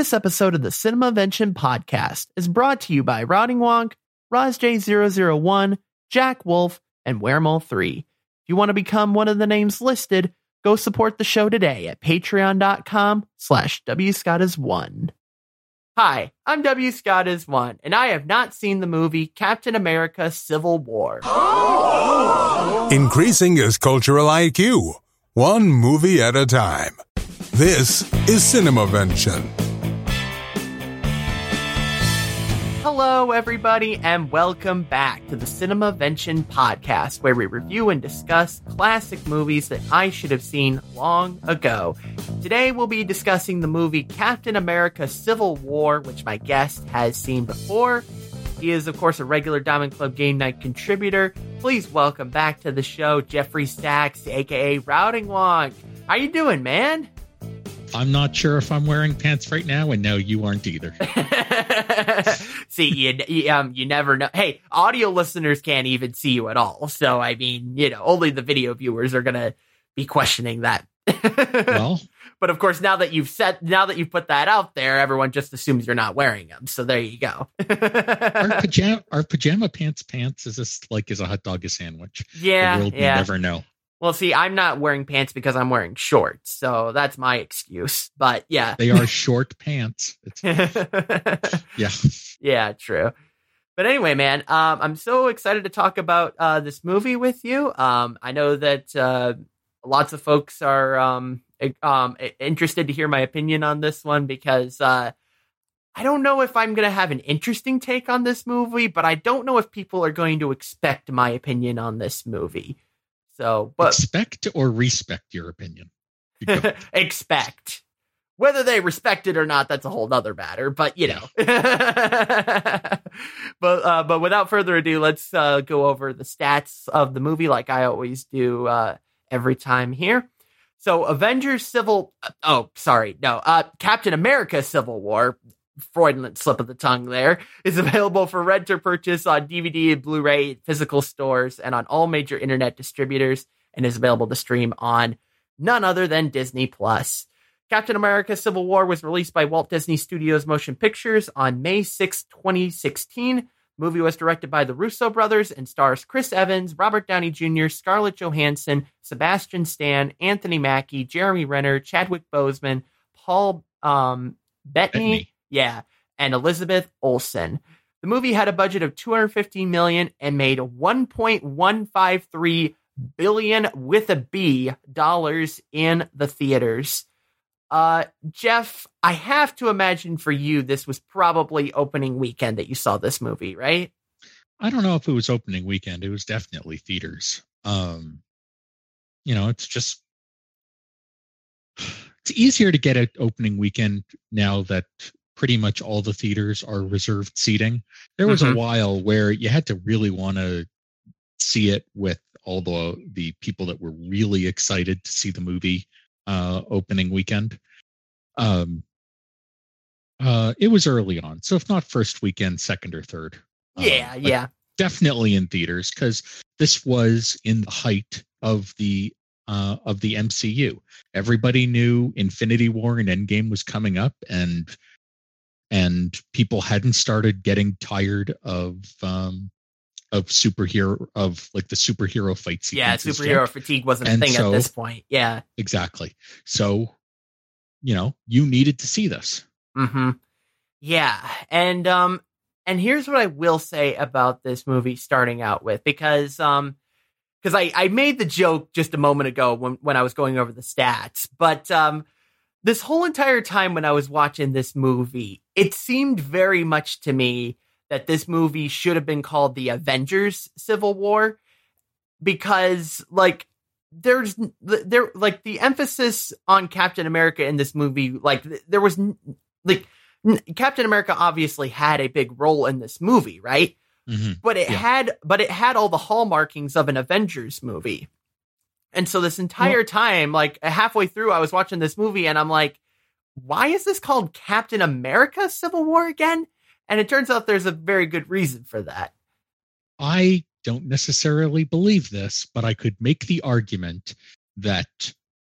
This episode of the Cinemavention podcast is brought to you by Rotting Wonk, RozJ001, Jack Wolf, and Weremole3. If you want to become one of the names listed, go support the show today at patreon.com slash wscottis1. Hi, I'm W. Scott is one, and I have not seen the movie Captain America Civil War. Increasing his cultural IQ, one movie at a time. This is Cinemavention. Hello, everybody, and welcome back to the Cinema Cinemavention podcast, where we review and discuss classic movies that I should have seen long ago. Today, we'll be discussing the movie Captain America Civil War, which my guest has seen before. He is, of course, a regular Diamond Club Game Night contributor. Please welcome back to the show Jeffrey Sax, aka Routing Wonk. How you doing, man? I'm not sure if I'm wearing pants right now, and no, you aren't either. see, you, you, um, you never know. Hey, audio listeners can't even see you at all. So, I mean, you know, only the video viewers are gonna be questioning that. well, but of course, now that you've set, now that you've put that out there, everyone just assumes you're not wearing them. So there you go. our pajama, our pajama pants pants is this like is a hot dog a sandwich? Yeah, the world yeah. Will never know. Well, see, I'm not wearing pants because I'm wearing shorts, so that's my excuse. But yeah, they are short pants. yeah, yeah, true. But anyway, man, um, I'm so excited to talk about uh, this movie with you. Um, I know that uh, lots of folks are um, um, interested to hear my opinion on this one because uh, I don't know if I'm going to have an interesting take on this movie, but I don't know if people are going to expect my opinion on this movie. So, but expect or respect your opinion. expect whether they respect it or not. That's a whole other matter. But you know, but uh, but without further ado, let's uh, go over the stats of the movie, like I always do uh, every time here. So, Avengers Civil. Oh, sorry, no. Uh, Captain America Civil War Freudian slip of the tongue there, is available for rent or purchase on DVD and Blu ray physical stores and on all major internet distributors, and is available to stream on none other than Disney Plus. Captain America Civil War was released by Walt Disney Studios Motion Pictures on May 6, 2016. movie was directed by the Russo brothers and stars Chris Evans, Robert Downey Jr., Scarlett Johansson, Sebastian Stan, Anthony Mackie, Jeremy Renner, Chadwick Boseman, Paul um, Bettany, Bettany, yeah, and Elizabeth Olsen. The movie had a budget of 250 million and made 1.153 billion with a B dollars in the theaters. Uh, Jeff, I have to imagine for you this was probably opening weekend that you saw this movie, right? I don't know if it was opening weekend. It was definitely theaters. Um, you know, it's just it's easier to get an opening weekend now that pretty much all the theaters are reserved seating. There was mm-hmm. a while where you had to really want to see it with all the the people that were really excited to see the movie uh, opening weekend. Um, uh, it was early on, so if not first weekend, second or third. Yeah, um, yeah, definitely in theaters because this was in the height of the uh, of the MCU. Everybody knew Infinity War and Endgame was coming up, and and people hadn't started getting tired of um of superhero of like the superhero fight sequences. Yeah, superhero yet. fatigue wasn't and a thing so, at this point. Yeah. Exactly. So, you know, you needed to see this. Mhm. Yeah. And um and here's what I will say about this movie starting out with because um because I, I made the joke just a moment ago when, when I was going over the stats, but um this whole entire time when I was watching this movie, it seemed very much to me that this movie should have been called The Avengers Civil War because like there's there like the emphasis on Captain America in this movie like there was like Captain America obviously had a big role in this movie, right? Mm-hmm. But it yeah. had but it had all the hallmarkings of an Avengers movie. And so this entire time, like halfway through, I was watching this movie and I'm like, why is this called Captain America Civil War again? And it turns out there's a very good reason for that. I don't necessarily believe this, but I could make the argument that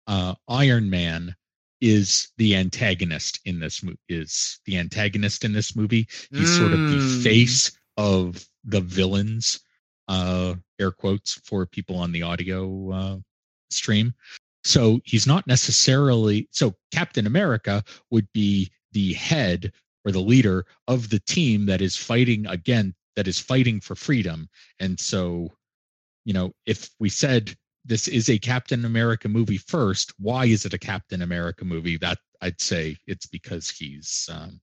uh, Iron Man is the antagonist in this movie is the antagonist in this movie he's mm. sort of the Mm. face of the villains uh air quotes for people on the audio uh stream. So he's not necessarily so captain america would be the head or the leader of the team that is fighting again that is fighting for freedom. And so you know if we said this is a captain america movie first why is it a captain america movie? That i'd say it's because he's um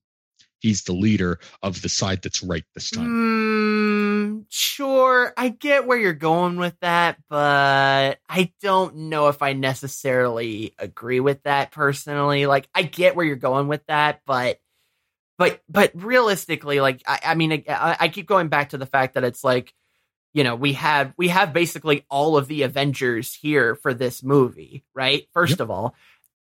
he's the leader of the side that's right this time Mm, sure, I get where you're going with that, but I don't know if I necessarily agree with that personally. Like, I get where you're going with that, but, but, but realistically, like, I, I mean, I, I keep going back to the fact that it's like, you know, we have we have basically all of the Avengers here for this movie, right? First Yep. of all,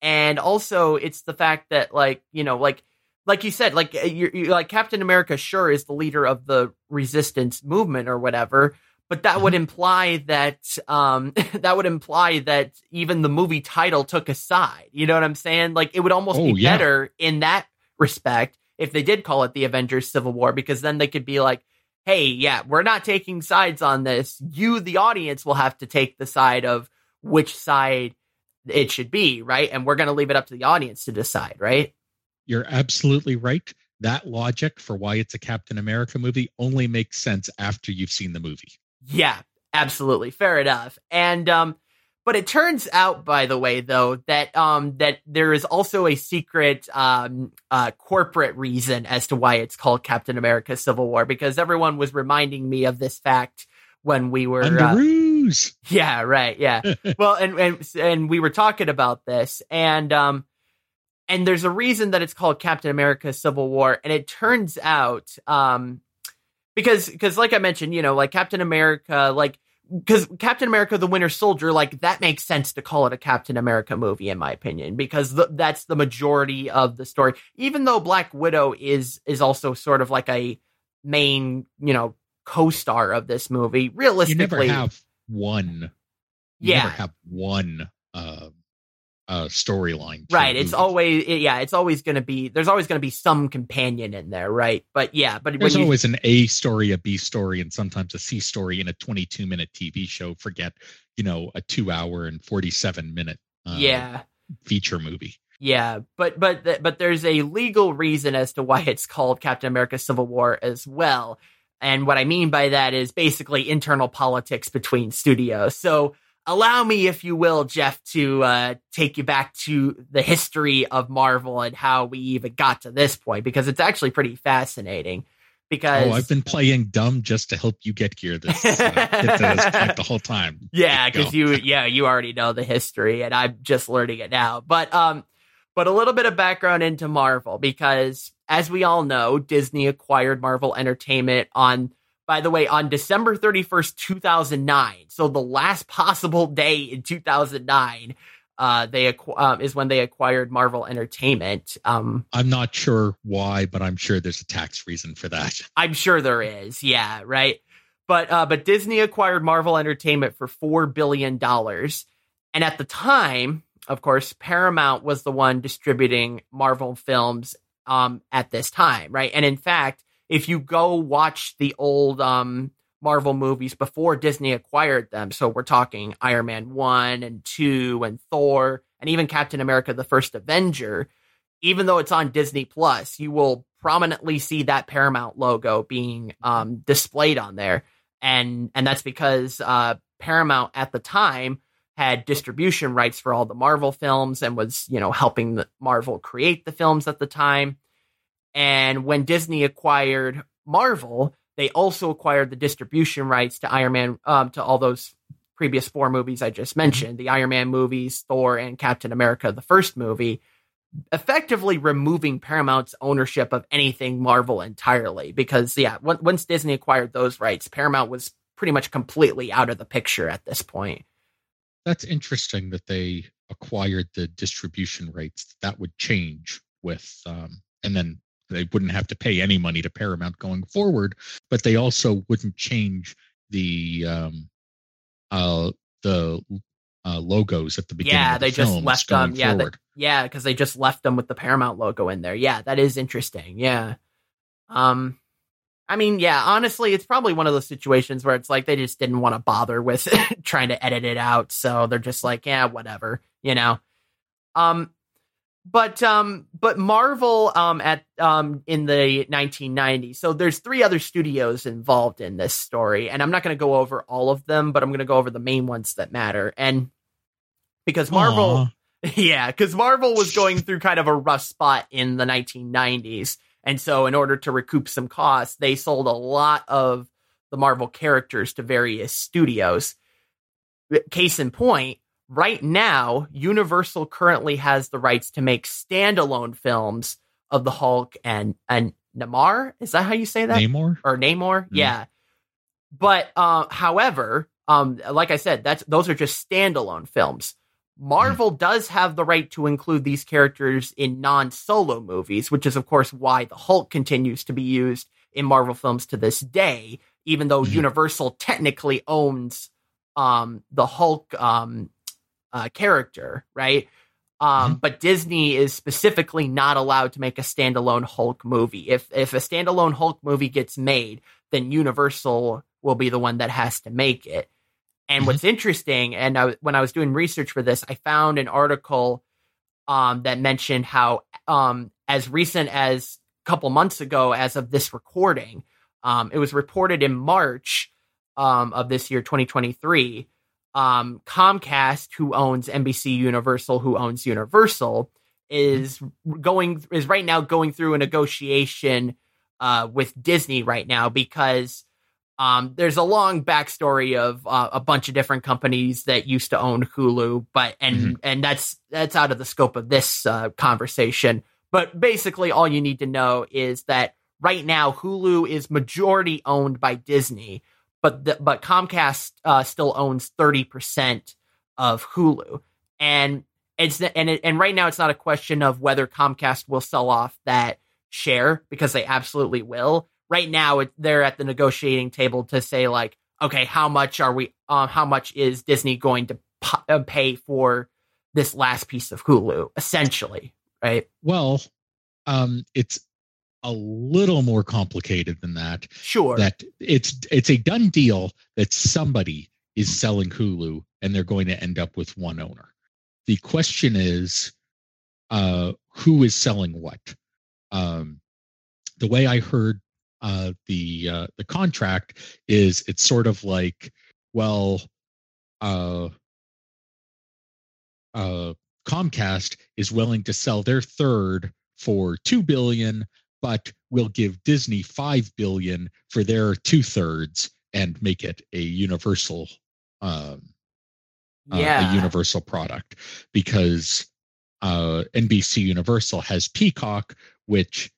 and also it's the fact that, like, you know, like like you said, like you you like Captain America, sure, is the leader of the resistance movement or whatever, but that would imply that um that would imply that even the movie title took a side. You know what I'm saying? Like it would almost Oh, be yeah. better in that respect if they did call it the Avengers Civil War, because then they could be like, hey, yeah, we're not taking sides on this. You, the audience, will have to take the side of which side it should be, right? And we're going to leave it up to the audience to decide, right? You're absolutely right that logic for why it's a captain america movie only makes sense after you've seen the movie Yeah, absolutely. Fair enough. And um but it turns out by the way though that um that there is also a secret um uh corporate reason as to why it's called Captain America Civil War because everyone was reminding me of this fact when we were uh, yeah, right, yeah. well, and and and we were talking about this and um and there's a reason that it's called Captain America Civil War and it turns out um because because like I mentioned, you know, like Captain America like because Captain America the Winter Soldier like that makes sense to call it a Captain America movie in my opinion because th- that's the majority of the story even though Black Widow is is also sort of like a main, you know, co-star of this movie you realistically never have one you Yeah. never have one uh uh storyline right it's always yeah it's always going to be there's always going to be some companion in there right? But yeah but there's you always an a story a b story and sometimes a c story in a 22 minute tv show. Forget you know a two hour and 47 minute uh, yeah. feature movie. Yeah but but but there's a legal reason as to why it's called captain america civil war as well. And what i mean by that is basically internal politics between studios. So allow me if you will jeff to uh, take you back to the history of marvel and how we even got to this point because it's actually pretty fascinating because oh i've been playing dumb just to help you get here this uh, get this the whole time Yeah, because you yeah you already know the history, and I'm just learning it now. But um, but a little bit of background into Marvel because as we all know, Disney acquired Marvel Entertainment on. By the way, on December 31st, 2009, so the last possible day in 2009, uh, they acqu- um, is when they acquired Marvel Entertainment. Um, i'm not sure why but i'm sure there's a tax reason for that I'm sure there is. Yeah, right. But uh, but Disney acquired Marvel Entertainment for four billion dollars, and at the time, of course, Paramount was the one distributing Marvel films um, at this time, right? And in fact, if you go watch the old um, Marvel movies before Disney acquired them, so we're talking Iron Man one and two and Thor and even Captain America: The First Avenger even though it's on Disney Plus, you will prominently see that Paramount logo being um, displayed on there, and and that's because uh, Paramount at the time had distribution rights for all the Marvel films and was you know helping Marvel create the films at the time. And when Disney acquired Marvel, they also acquired the distribution rights to Iron Man um, to all those previous four movies I just mentioned, the Iron Man movies, Thor, and Captain America, the first movie effectively removing Paramount's ownership of anything Marvel entirely. Because yeah, on- once Disney acquired those rights, Paramount was pretty much completely out of the picture at this point. That's interesting that they acquired the distribution rights. That would change with, um, and then they wouldn't have to pay any money to Paramount going forward, but they also wouldn't change the um, uh, the uh, logos at the beginning. Yeah, of the they just left them- yeah, forward. Yeah, because they just left them with the Paramount logo in there. Yeah, that is interesting. Yeah. Um, I mean, yeah, honestly, it's probably one of those situations where it's like they just didn't want to bother with trying to edit it out, so they're just like, yeah, whatever, you know. Um, but um, but Marvel um at um in the 1990s. So there's three other studios involved in this story, and I'm not going to go over all of them, but I'm going to go over the main ones that matter. And because Marvel, Aw. yeah, because Marvel was going through kind of a rough spot in the 1990s. And so, in order to recoup some costs, they sold a lot of the Marvel characters to various studios. Case in point, right now, Universal currently has the rights to make standalone films of the Hulk and and Namor. Is that how you say that? Namor? or Namor. Mhm. Yeah. But uh, however, um, like I said, that's those are just standalone films. Marvel does have the right to include these characters in non-solo movies, which is of course why the Hulk continues to be used in Marvel films to this day, even though Mhm. Universal technically owns um, the Hulk um, uh, character, right? Um, But Disney is specifically not allowed to make a standalone Hulk movie. If if a standalone Hulk movie gets made, then Universal will be the one that has to make it. And Mhm. what's interesting, and I, when I was doing research for this, I found an article um, that mentioned how, um, as recent as a couple months ago, as of this recording, um, it was reported in March um, of this year, 2023. Um, Comcast, who owns NBC Universal, who owns Universal, is going is right now going through a negotiation uh, with Disney right now because um, there's a long backstory of uh, a bunch of different companies that used to own Hulu, but and Mhm. and that's that's out of the scope of this uh, conversation. But basically, all you need to know is that right now Hulu is majority owned by Disney, but the, but Comcast uh, still owns thirty percent of Hulu, and it's and it, and right now it's not a question of whether Comcast will sell off that share because they absolutely will. Right now, it, they're at the negotiating table to say like, okay, how much are we? Um, how much is Disney going to p- uh, pay for this last piece of Hulu? Essentially, right? Well, um, it's a little more complicated than that. Sure. That it's it's a done deal that somebody is selling Hulu and they're going to end up with one owner. The question is, uh, who is selling what? Um, the way I heard uh, the uh, the contract is, it's sort of like, well, uh, uh, Comcast is willing to sell their third for two billion, but we'll give Disney five billion for their two thirds and make it a universal, um, uh, yeah. a universal product because uh, NBC Universal has Peacock, which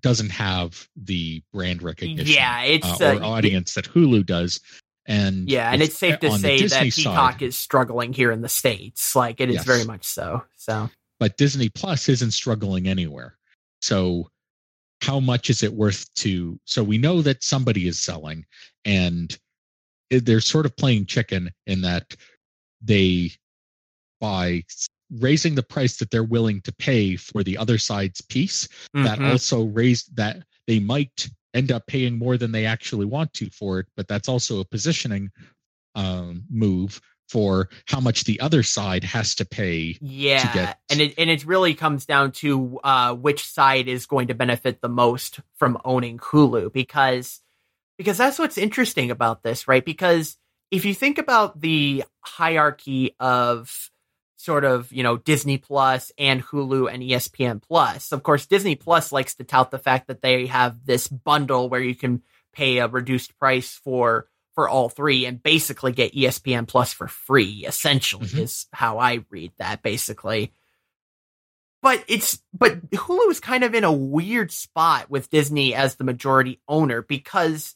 doesn't have the brand recognition yeah. It's uh, uh, or audience that Hulu does. And Yeah, and it's safe to say that Peacock side- is struggling here in the states. Like it is Yes. very much so. So but Disney Plus isn't struggling anywhere. So how much is it worth to so we know that somebody is selling and they're sort of playing chicken in that they by raising the price that they're willing to pay for the other side's piece that Mhm. also raised that they might end up paying more than they actually want to for it but that's also a positioning um, move for how much the other side has to pay Yeah, to get- and it and it really comes down to uh, which side is going to benefit the most from owning Hulu because because that's what's interesting about this, right? Because if you think about the hierarchy of sort of you know Disney Plus and Hulu and ESPN Plus, of course Disney Plus likes to tout the fact that they have this bundle where you can pay a reduced price for for all three and basically get ESPN Plus for free, essentially, Mhm. is how I read that basically. But it's but Hulu is kind of in a weird spot with Disney as the majority owner because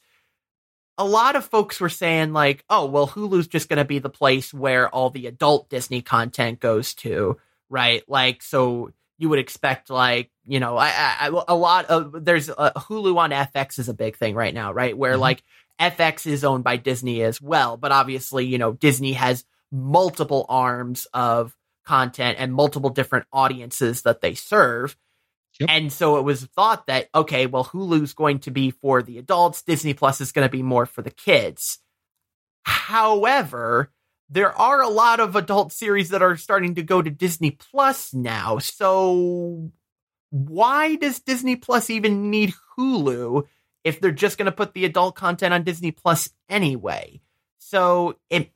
a lot of folks were saying like, oh, well, Hulu's just going to be the place where all the adult Disney content goes to, right? Like, so you would expect like, you know, I, I, a lot of there's a Hulu on FX is a big thing right now, right? Where Mhm. like FX is owned by Disney as well, but obviously, you know, Disney has multiple arms of content and multiple different audiences that they serve. Yep. And so it was thought that, okay, well, Hulu's going to be for the adults, Disney Plus is going to be more for the kids. However, there are a lot of adult series that are starting to go to Disney Plus now. So why does Disney Plus even need Hulu if they're just going to put the adult content on Disney Plus anyway? So it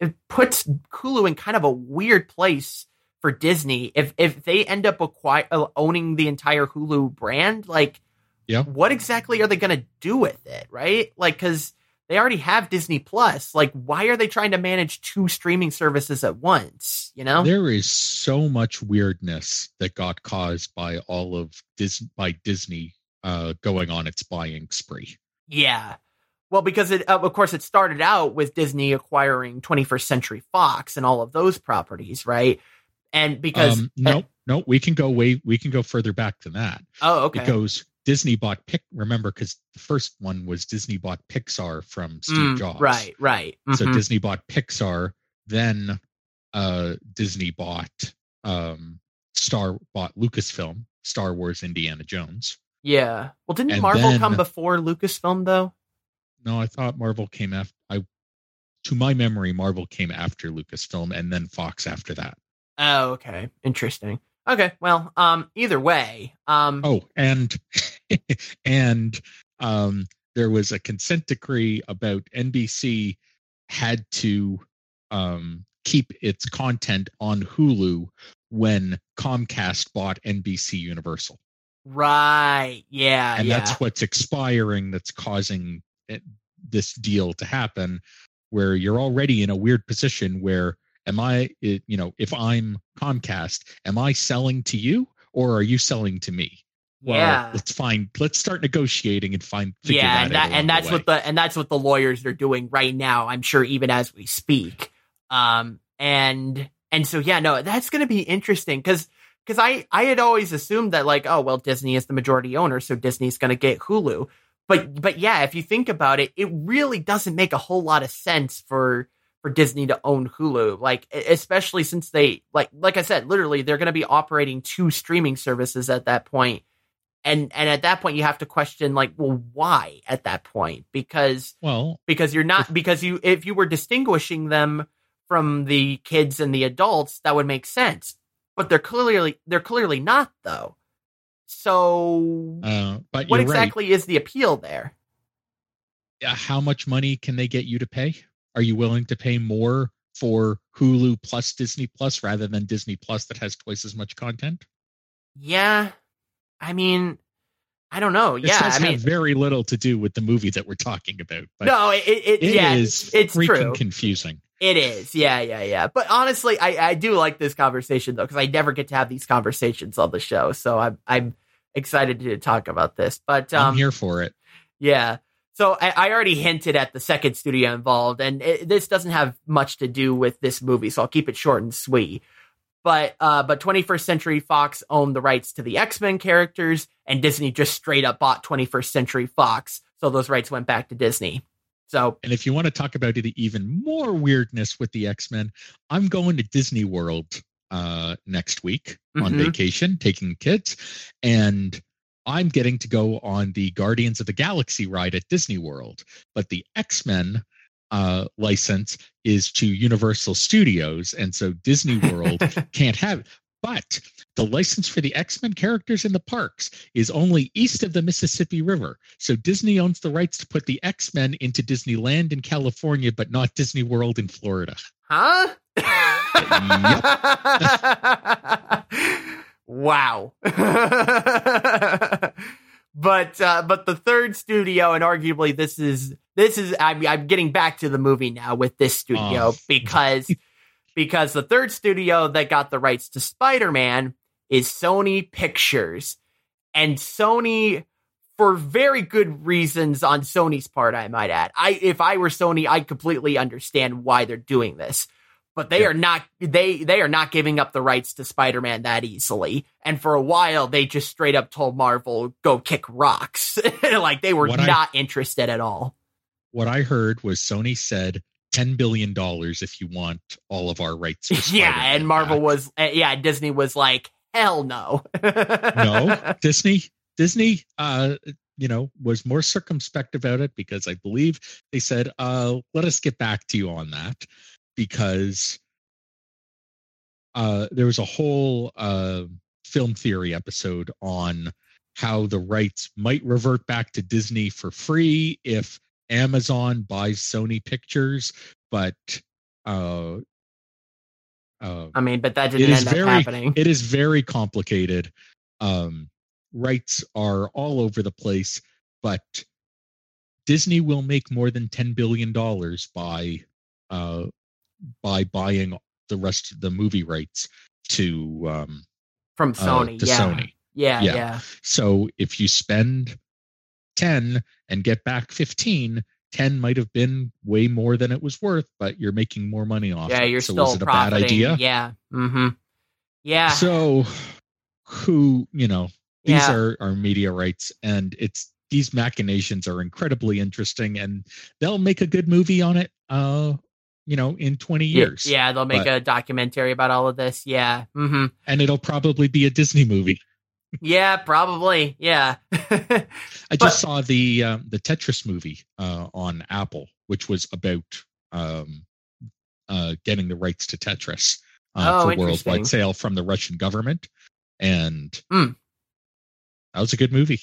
it puts Hulu in kind of a weird place for Disney if if they end up acquire, uh, owning the entire Hulu brand. Like, Yeah. what exactly are they going to do with it? Right? Like, because they already have Disney Plus. Like, why are they trying to manage two streaming services at once? You know? There is so much weirdness that got caused by all of Dis by Disney uh, going on its buying spree. Yeah. Well, because it, uh, of course, it started out with Disney acquiring 21st Century Fox and all of those properties, right? And because um, no, no, we can go way we can go further back than that. oh, okay, It goes Disney bought Pic. Remember, because the first one was Disney bought Pixar from Steve Mm, Jobs. right, right. So Mhm. Disney bought Pixar, then uh, Disney bought um, Star bought Lucasfilm, Star Wars, Indiana Jones. Yeah. Well, didn't and Marvel then- come before Lucasfilm though? No, I thought Marvel came after. I, to my memory, Marvel came after Lucasfilm, and then Fox after that. Oh, okay, interesting. Okay, well, um, either way, um, Oh, and and um, there was a consent decree about NBC had to um, keep its content on Hulu when Comcast bought NBC Universal, right, yeah, and yeah, that's what's expiring. That's causing it, this deal to happen, where you're already in a weird position where am I, you know, if I'm Comcast, am I selling to you or are you selling to me? well, yeah. let's find let's start negotiating and find yeah, and that and that's the what the and that's what the lawyers are doing right now. I'm sure even as we speak. Um, and and so yeah, no, that's going to be interesting because because I I had always assumed that like oh well Disney is the majority owner, so Disney's going to get Hulu. But but yeah, if you think about it, it really doesn't make a whole lot of sense for for Disney to own Hulu, like especially since they like like I said, literally they're going to be operating two streaming services at that point. And and at that point you have to question like well why at that point? Because well, because you're not because you if you were distinguishing them from the kids and the adults that would make sense but they're clearly they're clearly not though so uh, but what exactly is the appeal there right. Uh, How much money can they get you to pay? Are you willing to pay more for Hulu plus Disney Plus rather than Disney Plus that has twice as much content? yeah i mean i don't know This yeah does i mean very little to do with the movie that we're talking about, but no it, it, it yeah is it's freaking true confusing. It is, yeah, yeah, yeah. But honestly, I, I do like this conversation though because I never get to have these conversations on the show, so I'm I'm excited to talk about this. But I'm um, here for it. yeah. So I, I already hinted at the second studio involved, and it, this doesn't have much to do with this movie, so I'll keep it short and sweet. But uh, but 21st Century Fox owned the rights to the X Men characters, and Disney just straight up bought 21st Century Fox, so those rights went back to Disney. So And if you want to talk about the even more weirdness with the X Men, I'm going to Disney World uh, next week on Mhm. vacation, taking kids, and I'm getting to go on the Guardians of the Galaxy ride at Disney World. But the X Men uh, license is to Universal Studios, and so Disney World can't have it. But the license for the X Men characters in the parks is only east of the Mississippi River. So Disney owns the rights to put the X Men into Disneyland in California, but not Disney World in Florida. Huh? wow. but uh, but the third studio, and arguably this is this is I'm I'm getting back to the movie now with this studio Oh. because because the third studio that got the rights to Spider-Man is Sony Pictures. And Sony for very good reasons on Sony's part, I might add. I if I were Sony, I'd completely understand why they're doing this. But they Yeah. are not they they are not giving up the rights to Spider-Man that easily. And for a while they just straight up told Marvel go kick rocks. like they were What I- not interested at all. What I heard was Sony said ten billion dollars if you want all of our rights. yeah, and Marvel back." was uh, yeah, Disney was like, hell no. no Disney. Disney, uh, you know, was more circumspect about it because I believe they said, uh, "Let us get back to you on that," because uh, there was a whole uh, film theory episode on how the rights might revert back to Disney for free if Amazon buys Sony Pictures, but uh, uh, I mean, but that didn't it is end up very happening. it is very complicated. Um, rights are all over the place, but Disney will make more than ten billion dollars by uh, by buying the rest of the movie rights to um, From uh, Sony, to yeah. Sony. yeah. Yeah. Yeah. So if you spend 10 and get back 15, 10 might have been way more than it was worth, but you're making more money off Yeah, it. you're so still was it a bad idea? Yeah. Mm-hmm. Yeah. So who, you know, these yeah. are are media rights and it's these machinations are incredibly interesting and they'll make a good movie on it uh you know in 20 Yeah, years Yeah, they'll make But- a documentary about all of this. Yeah. Mm-hmm. and it'll probably be a disney movie Yeah, probably. Yeah. i But- just saw the um, the tetris movie uh on apple which was about um uh getting the rights to tetris uh, Oh, for worldwide sale from the russian government and Hmm. that was a good movie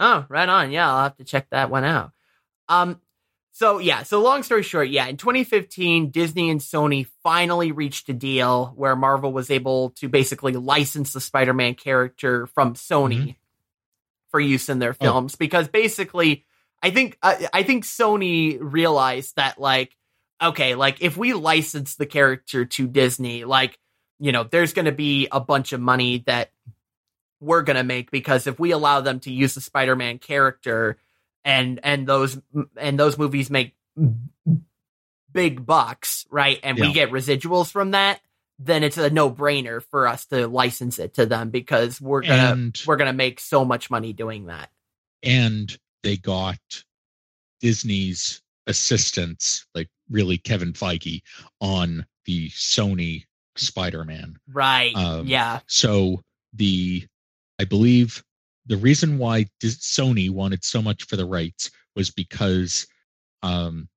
Oh, right on. Yeah, I'll have to check that one out. Um, so yeah, so long story short, yeah, in 2015, Disney and Sony finally reached a deal where Marvel was able to basically license the Spider-Man character from Sony mm-hmm. for use in their Oh. films because basically, I think I, I think Sony realized that like, okay, like if we license the character to Disney, like you know, there's going to be a bunch of money that we're going to make because if we allow them to use the Spider-Man character and and those and those movies make big bucks, right? And we get residuals from that, then it's a no-brainer for us to license it to them because we're going to we're going to make so much money doing that. and they got Disney's assistants, like really Kevin Feige, on the Sony Spider-Man. Right. Um, yeah. So the, I believe, the reason why Sony wanted so much for the rights was because um,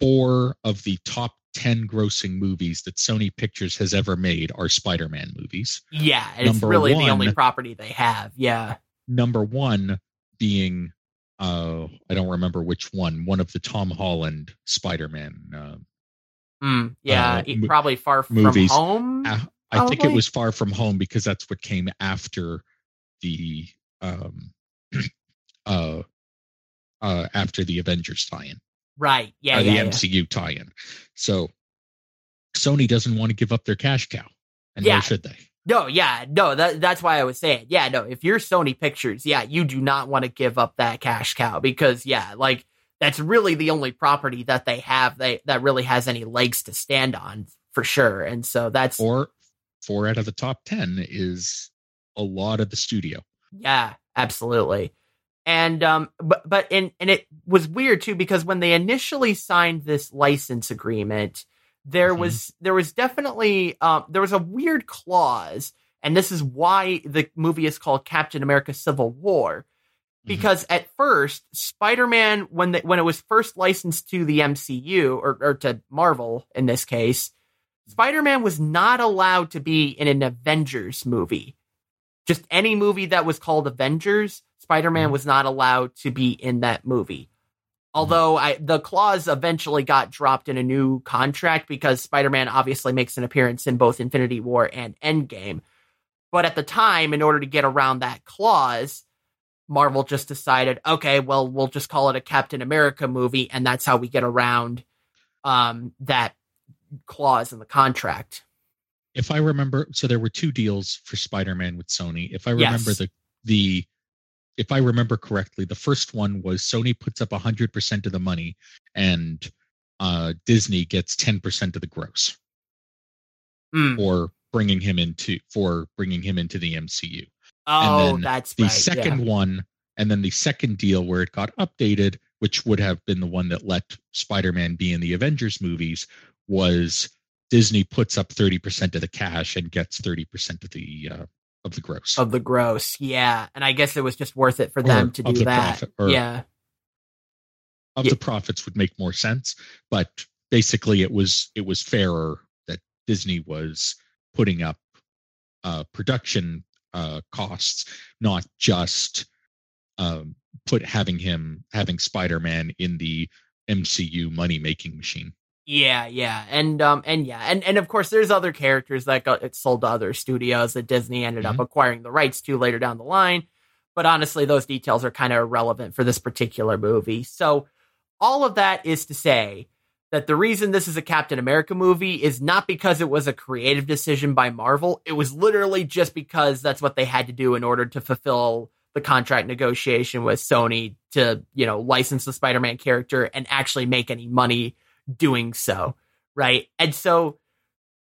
four of the top ten grossing movies that Sony Pictures has ever made are Spider-Man movies. Yeah, it's number really the only property they have. Yeah. number one being uh i don't remember which one one of the tom holland spider-man uh, Mm, yeah, Uh, probably far from movies. home. Ah, i think it was far from home because that's what came after the um uh uh after the avengers tie-in right. Yeah, yeah, the yeah. mcu tie-in so sony doesn't want to give up their cash cow and Yeah. nor should they No, yeah, no, that, that's why I was saying, yeah, no, if you're Sony Pictures, yeah, you do not want to give up that cash cow because, yeah, like that's really the only property that they have they, that really has any legs to stand on for sure. And so that's, or four out of the top 10 is a lot of the studio yeah, absolutely. And, um, but, but, and, and it was weird too because when they initially signed this license agreement, there Mhm. was there was definitely um, there was a weird clause, and this is why the movie is called Captain America: Civil War, because at first Spider-Man when the, when it was first licensed to the MCU or, or to Marvel in this case, Spider-Man was not allowed to be in an Avengers movie. Just any movie that was called Avengers, Spider-Man Mhm. was not allowed to be in that movie. Although I, the clause eventually got dropped in a new contract because Spider-Man obviously makes an appearance in both Infinity War and Endgame. But at the time, in order to get around that clause, Marvel just decided, okay, well, we'll just call it a Captain America movie, and that's how we get around um, that clause in the contract. If I remember, so there were two deals for Spider-Man with Sony. If I remember Yes. the the if I remember correctly, the first one was Sony puts up hundred percent of the money, and uh, Disney gets ten percent of the gross Mm. for bringing him into for bringing him into the MCU. Oh, then that's The right. second yeah. one, and then the second deal where it got updated which would have been the one that let Spider-Man be in the Avengers movies, was Disney puts up 30% of the cash and gets 30% of the uh, of the gross. Of the gross. Yeah. And I guess it was just worth it for them to do the that. profit, or- yeah. of Yeah. the profits would make more sense, but basically it was it was fairer that Disney was putting up uh production uh costs, not just um put having him having Spider-Man in the MCU money making machine. Yeah, yeah, and um, and yeah, and and of course, there's other characters that got sold to other studios that Disney ended up Mhm. acquiring the rights to later down the line. But honestly, those details are kind of irrelevant for this particular movie. So, all of that is to say that the reason this is a Captain America movie is not because it was a creative decision by Marvel. It was literally just because that's what they had to do in order to fulfill the contract negotiation with Sony to, you know, license the Spider-Man character and actually make any money doing so, right? And so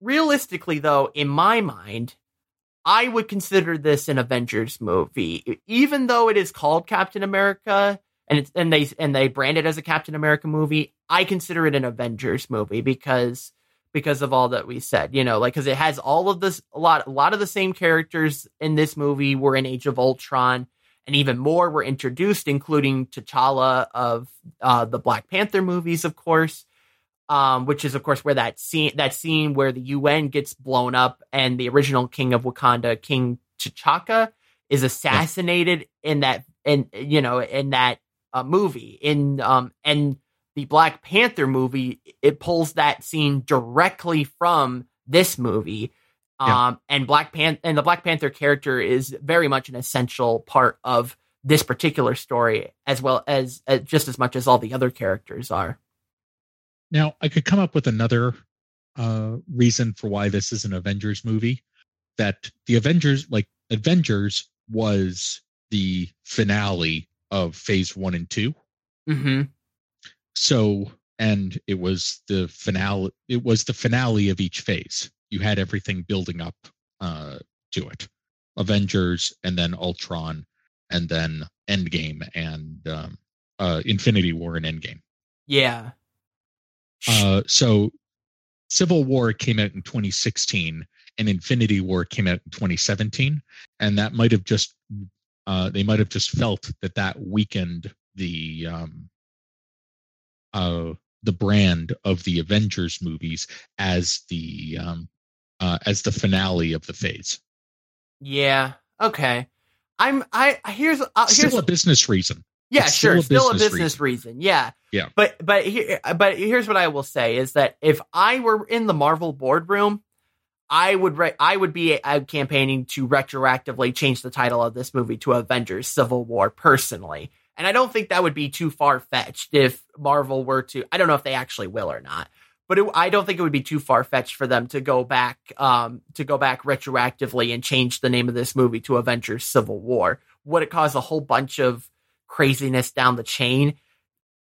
realistically though, in my mind, I would consider this an Avengers movie, even though it is called Captain America and it's and they and they brand it as a Captain America movie. I consider it an Avengers movie because because of all that we said, you know, like because it has all of this a lot a lot of the same characters in this movie were in Age of Ultron, and even more were introduced, including T'Challa of uh, the Black Panther movies, of course um, which is of course where that scene that scene where the UN gets blown up and the original king of Wakanda, King T'Chaka, is assassinated in that in you know in that uh, movie in um and the Black Panther movie it pulls that scene directly from this movie. Yeah. Um, and Black Pan and the Black Panther character is very much an essential part of this particular story, as well as, as just as much as all the other characters are. Now, I could come up with another uh, reason for why this is an Avengers movie. That the Avengers, like Avengers, was the finale of Phase One and Two. Mm-hmm. So, and it was the finale. It was the finale of each phase. You had everything building up uh, to it. Avengers, and then Ultron, and then Endgame, and um, uh, Infinity War and Endgame. Yeah. Uh, so Civil War came out in 2016 and Infinity War came out in 2017 and that might have just uh, they might have just felt that that weakened the um, uh, the brand of the Avengers movies as the um, uh, as the finale of the phase. Yeah. Okay. I'm. I here's. Uh, here's. Still a business reason. Yeah. it's Sure. still a Still a business business reason. Yeah. Yeah. But but here but here's what I will say is that if I were in the Marvel boardroom, I would re- I would be uh, campaigning to retroactively change the title of this movie to Avengers: Civil War. Personally. And I don't think that would be too far fetched if Marvel were to. I don't know if they actually will or not, but it, I don't think it would be too far fetched for them to go back, um, to go back retroactively and change the name of this movie to Avengers: Civil War. Would it cause a whole bunch of craziness down the chain?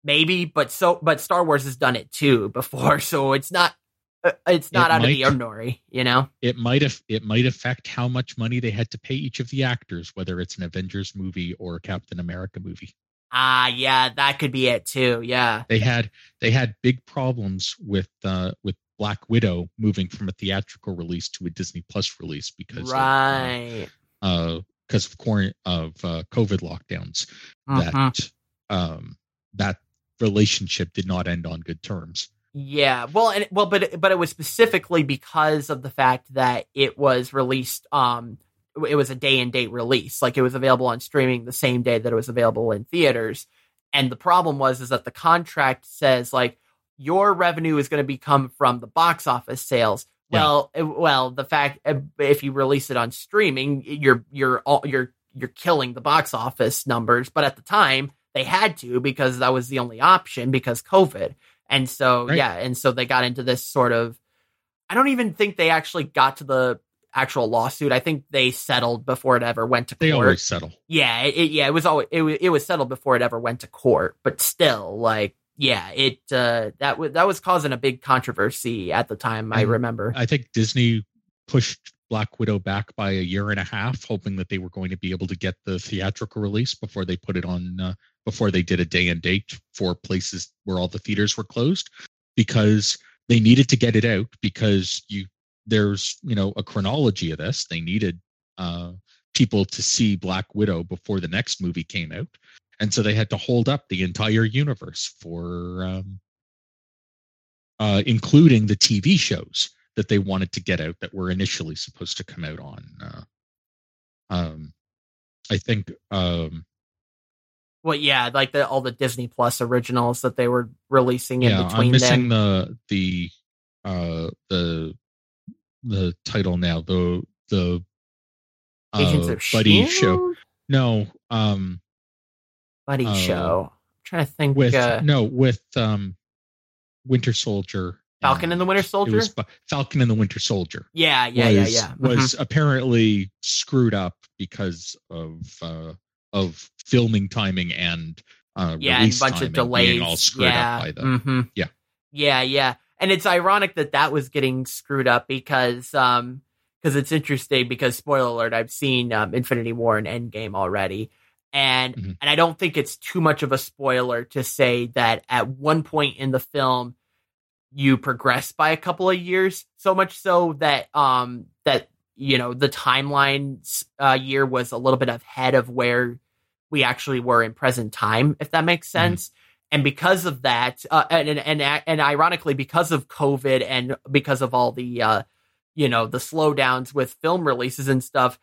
Maybe, but so, but Star Wars has done it too before, so it's not, uh, it's not It out of the ordinary, you know. It might have it might affect how much money they had to pay each of the actors, whether it's an Avengers movie or a Captain America movie. Ah, yeah, that could be it too. Yeah, they had they had big problems with uh with Black Widow moving from a theatrical release to a Disney Plus release because right. of, uh because of quarant- of uh, COVID lockdowns Mhm. that um that relationship did not end on good terms. Yeah, well, and well, but it- but it was specifically because of the fact that it was released. Um, it was a day and date release, like it was available on streaming the same day that it was available in theaters. And the problem was is that the contract says like your revenue is going to become from the box office sales. Yeah. Well, it- well, the fact uh, if you release it on streaming, you're you're all, you're you're killing the box office numbers. But at the time, they had to because that was the only option because COVID. And so, Right. yeah, and so they got into this sort of. I don't even think they actually got to the actual lawsuit. I think they settled before it ever went to court. They always settle. Yeah, it, yeah, it was always it, it was settled before it ever went to court, but still, like, yeah, it uh, that was that was causing a big controversy at the time. I remember. I think Disney pushed Black Widow back by a year and a half, hoping that they were going to be able to get the theatrical release before they put it on, uh, before they did a day and date for places where all the theaters were closed, because they needed to get it out because you there's you know a chronology of this. They needed uh, people to see Black Widow before the next movie came out, and so they had to hold up the entire universe for um, uh, including the TV shows that they wanted to get out that were initially supposed to come out on. Uh, um, I think. Um, well, yeah, like the all the Disney Plus originals that they were releasing in yeah, between. I'm missing the the uh the the title now. The the uh, buddy Shield? show. No, um, buddy uh, show. I'm trying to think. with uh, no with um, Winter Soldier. Falcon and the Winter Soldier. was Falcon and the Winter Soldier. yeah, yeah, yeah, was, yeah. Was Mhm. apparently screwed up because of uh, of filming timing and uh, yeah, and a bunch of delays. being all screwed yeah. up by them. mhm. Yeah. yeah, yeah. And it's ironic that that was getting screwed up because um because it's interesting because spoiler alert, I've seen um, Infinity War and Endgame already. And Mhm. and I don't think it's too much of a spoiler to say that at one point in the film you progress by a couple of years. So much so that um that you know the timeline uh, year was a little bit ahead of where we actually were in present time if that makes sense. And because of that uh, and, and and and ironically because of covid and because of all the uh you know the slowdowns with film releases and stuff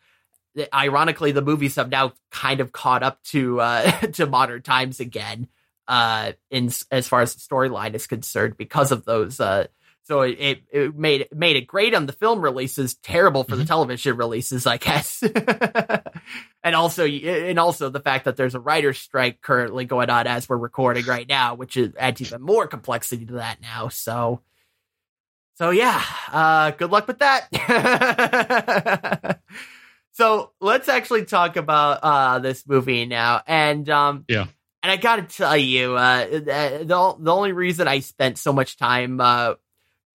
ironically the movies have now kind of caught up to uh to modern times again uh in as far as the storyline is concerned because of those uh so it, it, made it made it great on the film releases, terrible for the Mhm. television releases, I guess. and also, and also the fact that there's a writer's strike currently going on as we're recording right now, which is adds even more complexity to that now. So, so yeah, uh, good luck with that. so let's actually talk about uh, this movie now, and um, Yeah. and I got to tell you, uh, the the only reason I spent so much time uh,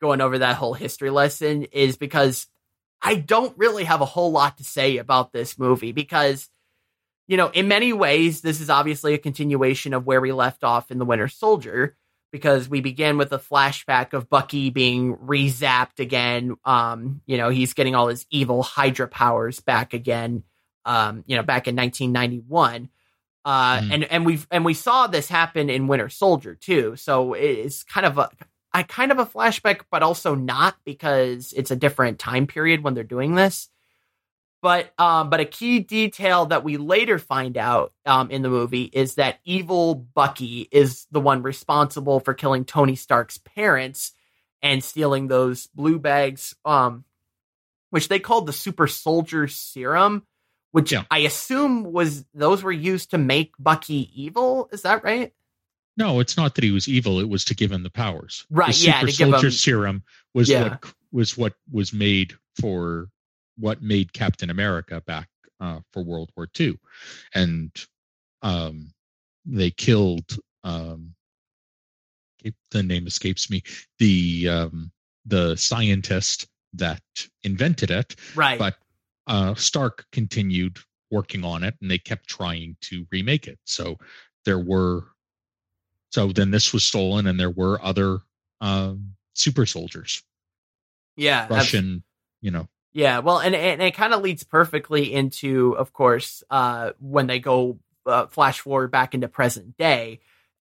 going over that whole history lesson is because I don't really have a whole lot to say about this movie because, you know, in many ways, this is obviously a continuation of where we left off in The Winter Soldier because we begin with a flashback of Bucky being re-zapped again. Um, you know, he's getting all his evil Hydra powers back again. Um, you know, back in 1991. Uh, Mm. and and we and we saw this happen in Winter Soldier too. So it's kind of a I kind of a flashback, but also not because it's a different time period when they're doing this. But um, but a key detail that we later find out um, in the movie is that evil Bucky is the one responsible for killing Tony Stark's parents and stealing those blue bags, um, which they called the Super Soldier Serum, which Yeah. I assume was those were used to make Bucky evil. Is that right? No, it's not that he was evil. It was to give him the powers. Right, The yeah, super give soldier him- serum was Yeah. what was what was made for what made Captain America back uh, for World War II, and um, they killed. Um, the name escapes me. The um, the scientist that invented it, Right. but uh, Stark continued working on it, and they kept trying to remake it. So there were, so then this was stolen, and there were other um, super soldiers, yeah. Russian, you know, Yeah, well, and and it kind of leads perfectly into, of course, uh, when they go uh, flash forward back into present day,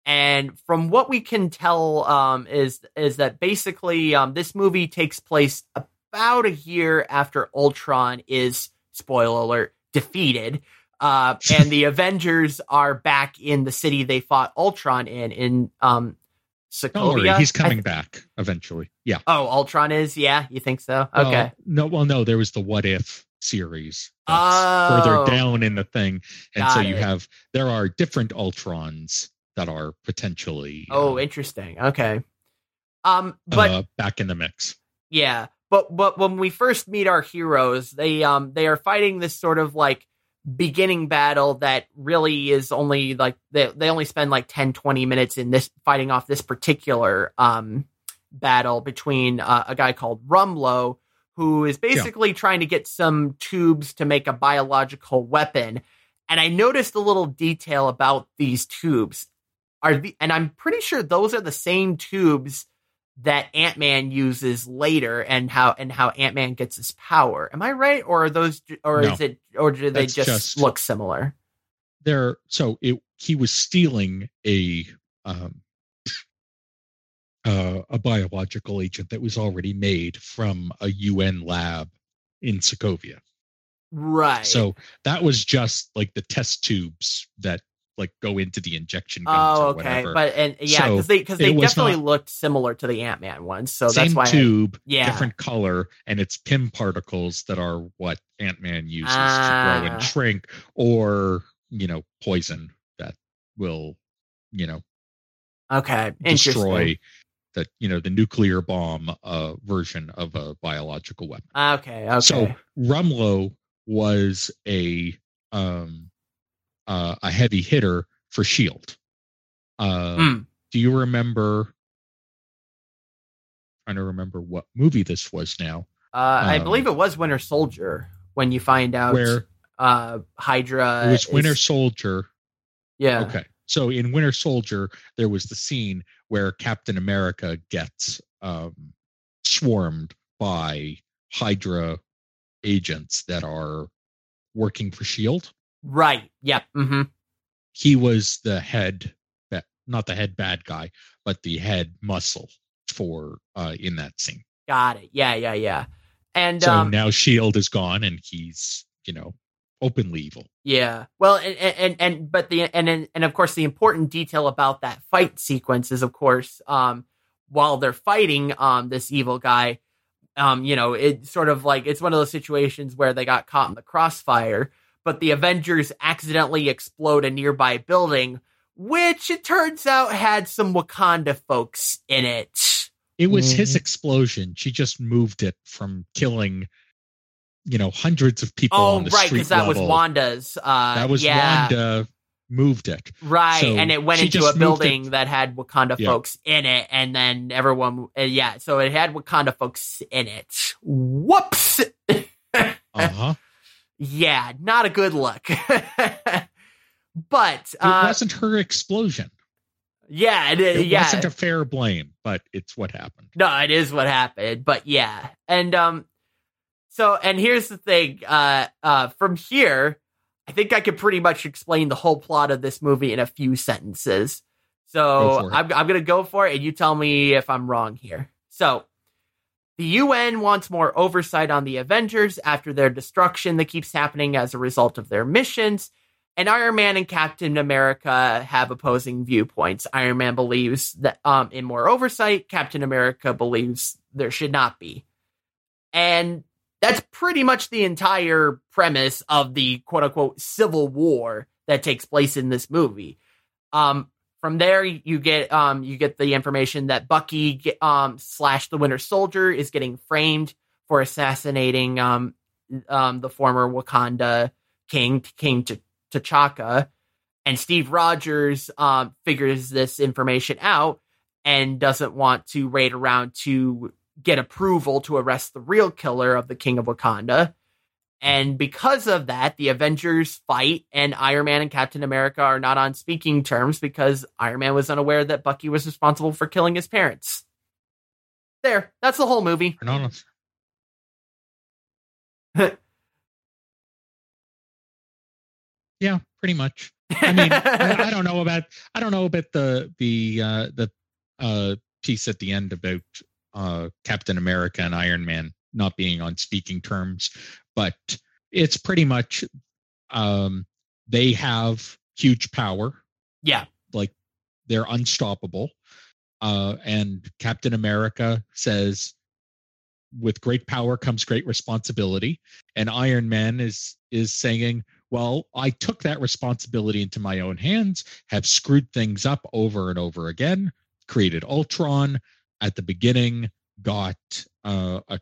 and from what we can tell, um, is is that basically um, this movie takes place about a year after Ultron is spoiler alert defeated, uh, and the Avengers are back in the city they fought Ultron in in um, Sokovia. he's coming th- back eventually. Yeah. oh, Ultron is yeah. You think so? Well, Okay. no, well, no, there was the what if series Oh. further down in the thing, and so you it. have there are different Ultrons that are potentially Oh, uh, interesting. Okay. Um, but uh, back in the mix. yeah, but but when we first meet our heroes, they um they are fighting this sort of like beginning battle that really is only like they they only spend like 10 20 minutes in this fighting off this particular um battle between uh, a guy called Rumlow who is basically trying to get some tubes to make a biological weapon. And I noticed a little detail about these tubes. Are the, and I'm pretty sure those are the same tubes that Ant Man uses later, and how and how Ant Man gets his power. Am I right, or are those, or No. is it, or do they just, just- look similar? there so it he was stealing a um uh, a biological agent that was already made from a UN lab in Sokovia. Right. So that was just like the test tubes that like go into the injection guns Oh, or okay. whatever. But and yeah, So, because they because they definitely not- looked similar to the Ant Man ones. So Same that's why. I- tube, yeah. different color, and it's Pym particles that are what Ant Man uses to grow Ah. and shrink, or you know, poison that will, you know, okay. Destroy the you know the nuclear bomb uh, version of a biological weapon. Okay. Okay. So Rumlow was a um uh, a heavy hitter for Shield. Uh, Mm. Do you remember? I Trying to remember what movie this was now. Uh, I um, believe it was Winter Soldier when you find out Where uh, Hydra. it was is- Winter Soldier. Yeah. Okay. So in Winter Soldier, there was the scene where Captain America gets um, swarmed by Hydra agents that are working for Shield. Right. Yep. hmm E He was the head, not the head bad guy, but the head muscle for uh, in that scene. Got it. Yeah. Yeah. Yeah. And So um, now Shield is gone, and he's you know openly evil. Yeah. Well, and and and but the and and, and of course the important detail about that fight sequence is of course um while they're fighting um this evil guy um you know it's sort of like it's one of those situations where they got caught in the crossfire but the Avengers accidentally explode a nearby building which it turns out had some Wakanda folks in it. It was his Mhm. explosion. She just moved it from killing, you know, hundreds of people Oh on the right, because that was. Wanda's. Uh, that was yeah. Wanda moved it. Right, So and it went into a building it- that had Wakanda Yeah. folks in it, and then everyone, uh, yeah, so it had Wakanda folks in it. Whoops! Uh huh. Yeah, not a good look. but it uh, wasn't her explosion. yeah, it, It yeah, wasn't a fair blame, but it's what happened. no, it is what happened. But yeah, and um, so and here's the thing. Uh, uh, from here, I think I could pretty much explain the whole plot of this movie in a few sentences. So. I'm I'm gonna go for it, and you tell me if I'm wrong here. So. The UN wants more oversight on the Avengers after their destruction that keeps happening as a result of their missions. And Iron Man and Captain America have opposing viewpoints. Iron Man believes that um, in more oversight, Captain America believes there should not be. And that's pretty much the entire premise of the quote unquote civil war that takes place in this movie. Um, from there, you get um, you get the information that Bucky um, slash the Winter Soldier is getting framed for assassinating um, um, the former Wakanda king, King T- T'Chaka, and Steve Rogers um, figures this information out and doesn't want to raid around to get approval to arrest the real killer of the King of Wakanda. And because of that, the Avengers fight, and Iron Man and Captain America are not on speaking terms because Iron Man was unaware that Bucky was responsible for killing his parents. There, that's the whole movie. We're not on- yeah, pretty much. I mean, I, I don't know about I don't know about the the uh, the uh, piece at the end about uh, Captain America and Iron Man not being on speaking terms, but it's pretty much um, they have huge power. Yeah. like they're unstoppable. Uh, and Captain America says, "With great power comes great responsibility." And Iron Man is is saying, well, I took that responsibility into my own hands, have screwed things up over and over again, created Ultron at the beginning, got uh, a,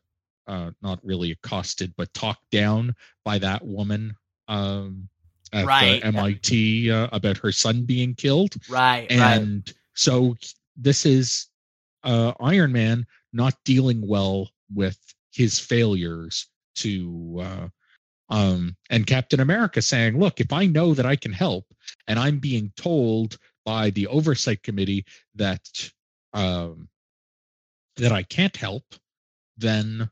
uh, not really accosted, but talked down by that woman um, at Right. MIT uh, about her son being killed. right, right. And so this is uh, Iron Man not dealing well with his failures to uh, um, and Captain America saying, "Look, if I know that I can help, and I'm being told by the oversight committee that um, that I can't help, then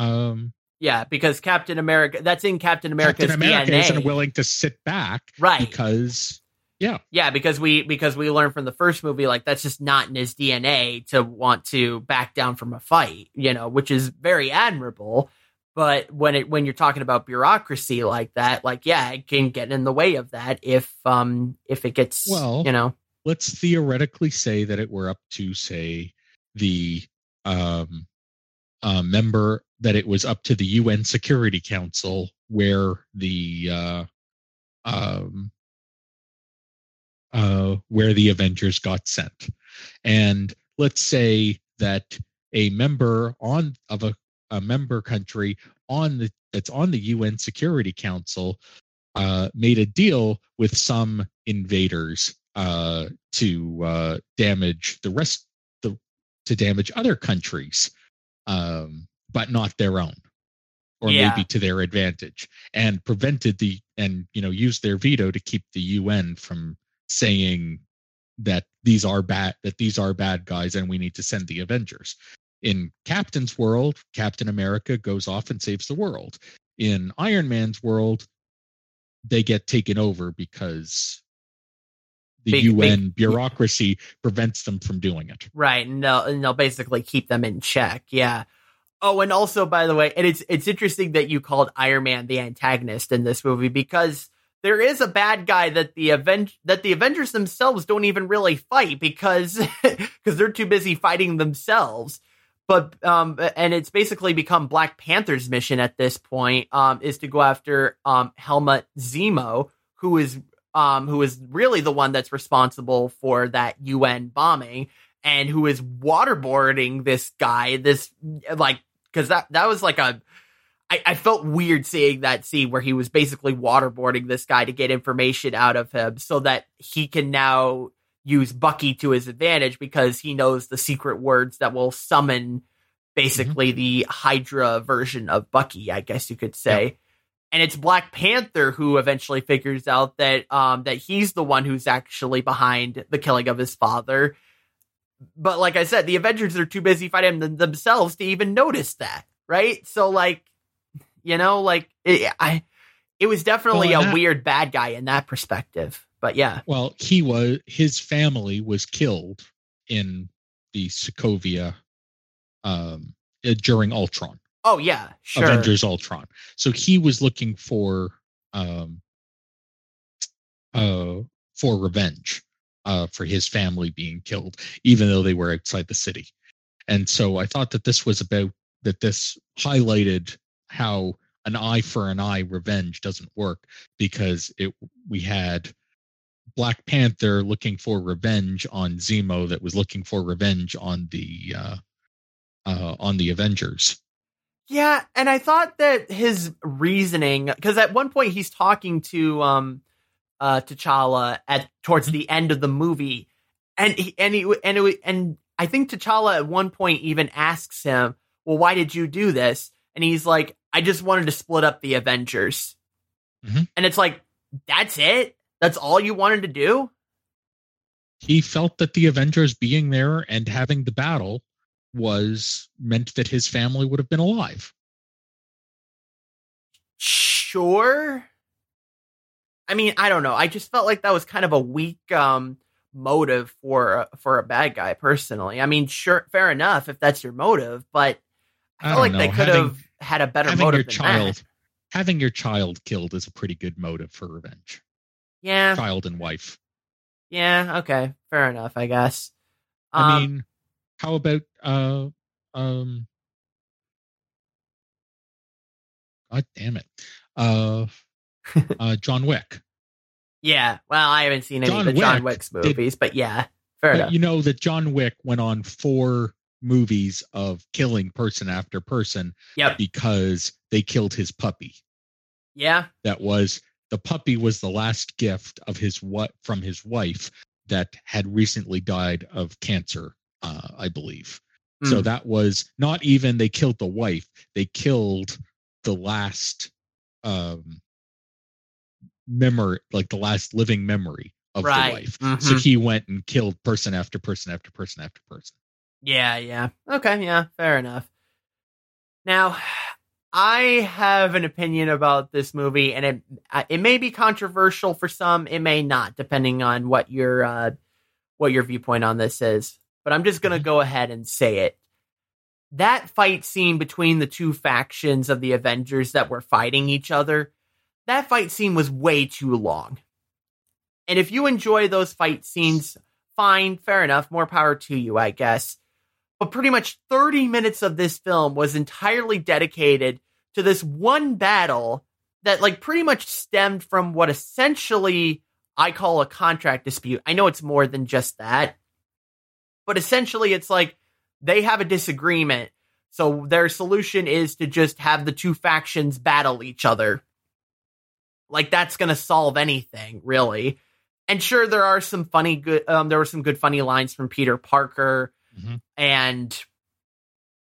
um, yeah, because Captain America that's in Captain America's Captain America DNA. isn't willing to sit back, right? Because yeah, yeah, because we because we learned from the first movie like that's just not in his DNA to want to back down from a fight, you know, which is very admirable. But when it when you're talking about bureaucracy like that, like yeah, it can get in the way of that if um if it gets well, you know. Let's theoretically say that it were up to say the um uh, member that it was up to the UN Security Council where the uh, um, uh, where the Avengers got sent, and let's say that a member on of a, a member country on the that's on the UN Security Council uh, made a deal with some invaders uh, to uh, damage the rest the to damage other countries um, but not their own or Yeah. maybe to their advantage and prevented the and you know used their veto to keep the UN from saying that these are bad that these are bad guys and we need to send the Avengers. In Captain's world, Captain America goes off and saves the world. In Iron Man's world, they get taken over because the Big- UN big- bureaucracy prevents them from doing it. Right, and they'll, and they'll basically keep them in check. Yeah. Oh, and also, by the way, and it's it's interesting that you called Iron Man the antagonist in this movie because there is a bad guy that the Aven- that the Avengers themselves don't even really fight because because they're too busy fighting themselves. But um, and it's basically become Black Panther's mission at this point um is to go after um Helmut Zemo, who is um who is really the one that's responsible for that UN bombing and who is waterboarding this guy this like because that that was like a I, I felt weird seeing that scene where he was basically waterboarding this guy to get information out of him so that he can now use Bucky to his advantage because he knows the secret words that will summon basically the Hydra version of Bucky, I guess you could say. And it's Black Panther who eventually figures out that um that he's the one who's actually behind the killing of his father. But like I said, the Avengers are too busy fighting them themselves to even notice that, right? So like, you know, like it, I, it was definitely Well, a that- weird bad guy in that perspective. But yeah, Well, he was his family was killed in the Sokovia um, uh, during Ultron, oh yeah, sure, Avengers Ultron. So he was looking for um, uh, for revenge uh, for his family being killed, even though they were outside the city. And so I thought that this was about that. This highlighted how an eye for an eye revenge doesn't work because it we had Black Panther looking for revenge on Zemo that was looking for revenge on the uh, uh, on the Avengers. Yeah, and I thought that his reasoning because at one point he's talking to um uh T'Challa at towards the end of the movie, and he, and he and it, and I think T'Challa at one point even asks him, "Well, why did you do this?" And he's like, "I just wanted to split up the Avengers," Mhm. and it's like, "That's it? That's all you wanted to do?" He felt that the Avengers being there and having the battle was meant that his family would have been alive. Sure. I mean, I don't know. I just felt like that was kind of a weak um motive for for a bad guy personally. I mean, sure fair enough if that's your motive, but I, I feel don't like they could Having- have had a better having motive your than child that. having your child killed is a pretty good motive for revenge. Yeah. Child and wife. Yeah, okay. Fair enough, I guess. I Um, mean, how about uh um God damn it. Uh uh John Wick. yeah. Well, I haven't seen any John of the John Wick Wick's did- movies, but yeah. Fair But enough. you know that John Wick went on four movies of killing person after person Yep. because they killed his puppy. Yeah. That was the puppy was the last gift of his what from his wife that had recently died of cancer, uh, I believe. So Mm. that was not even they killed the wife, they killed the last um memory like the last living memory of Right. the wife. So Mhm. he went and killed person after person after person after person. Yeah, yeah. Okay, yeah, fair enough. Now, I have an opinion about this movie, and it uh, it may be controversial for some, it may not, depending on what your uh, what your viewpoint on this is. But I'm just gonna Mhm. go ahead and say it. That fight scene between the two factions of the Avengers that were fighting each other, that fight scene was way too long. And if you enjoy those fight scenes, fine, fair enough, more power to you, I guess but pretty much 30 minutes of this film was entirely dedicated to this one battle that like pretty much stemmed from what essentially I call a contract dispute. I know it's more than just that. But essentially it's like they have a disagreement. So their solution is to just have the two factions battle each other. Like that's going to solve anything, really. And sure there are some funny good um there were some good funny lines from Peter Parker Mhm. and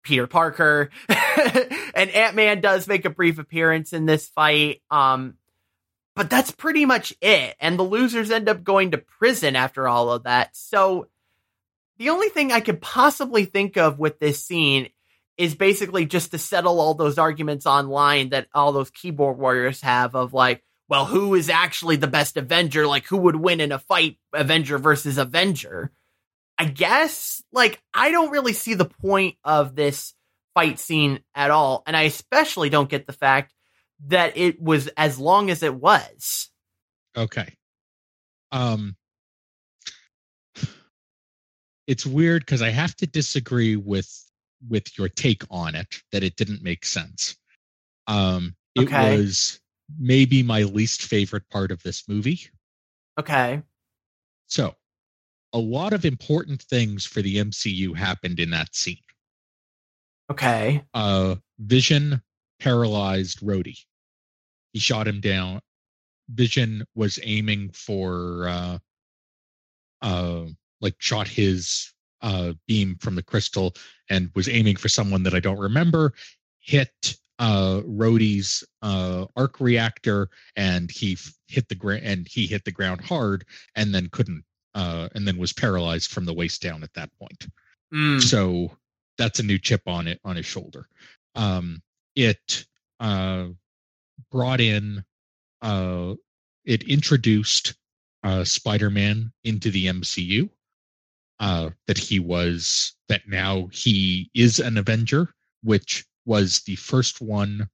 Peter Parker and Ant Man does make a brief appearance in this fight. Um, but that's pretty much it. And the losers end up going to prison after all of that. So the only thing I could possibly think of with this scene is basically just to settle all those arguments online that all those keyboard warriors have of like, well, who is actually the best Avenger? Like, who would win in a fight, Avenger versus Avenger? I guess, like, I don't really see the point of this fight scene at all. And I especially don't get the fact that it was as long as it was. Okay. Um it's weird because I have to disagree with with your take on it that it didn't make sense. Um it Okay. was maybe my least favorite part of this movie. Okay. So, a lot of important things for the MCU happened in that scene. Okay. Uh Vision paralyzed Rhodey. He shot him down. Vision was aiming for uh uh like shot his uh beam from the crystal and was aiming for someone that I don't remember, hit uh Rhodey's uh arc reactor and he f- hit the ground and he hit the ground hard and then couldn't uh and then was paralyzed from the waist down at that point. Mm. so that's a new chip on it on his shoulder. Um it uh brought in uh it introduced uh spider-man into the mcu uh that he was that now he is an avenger which was the first one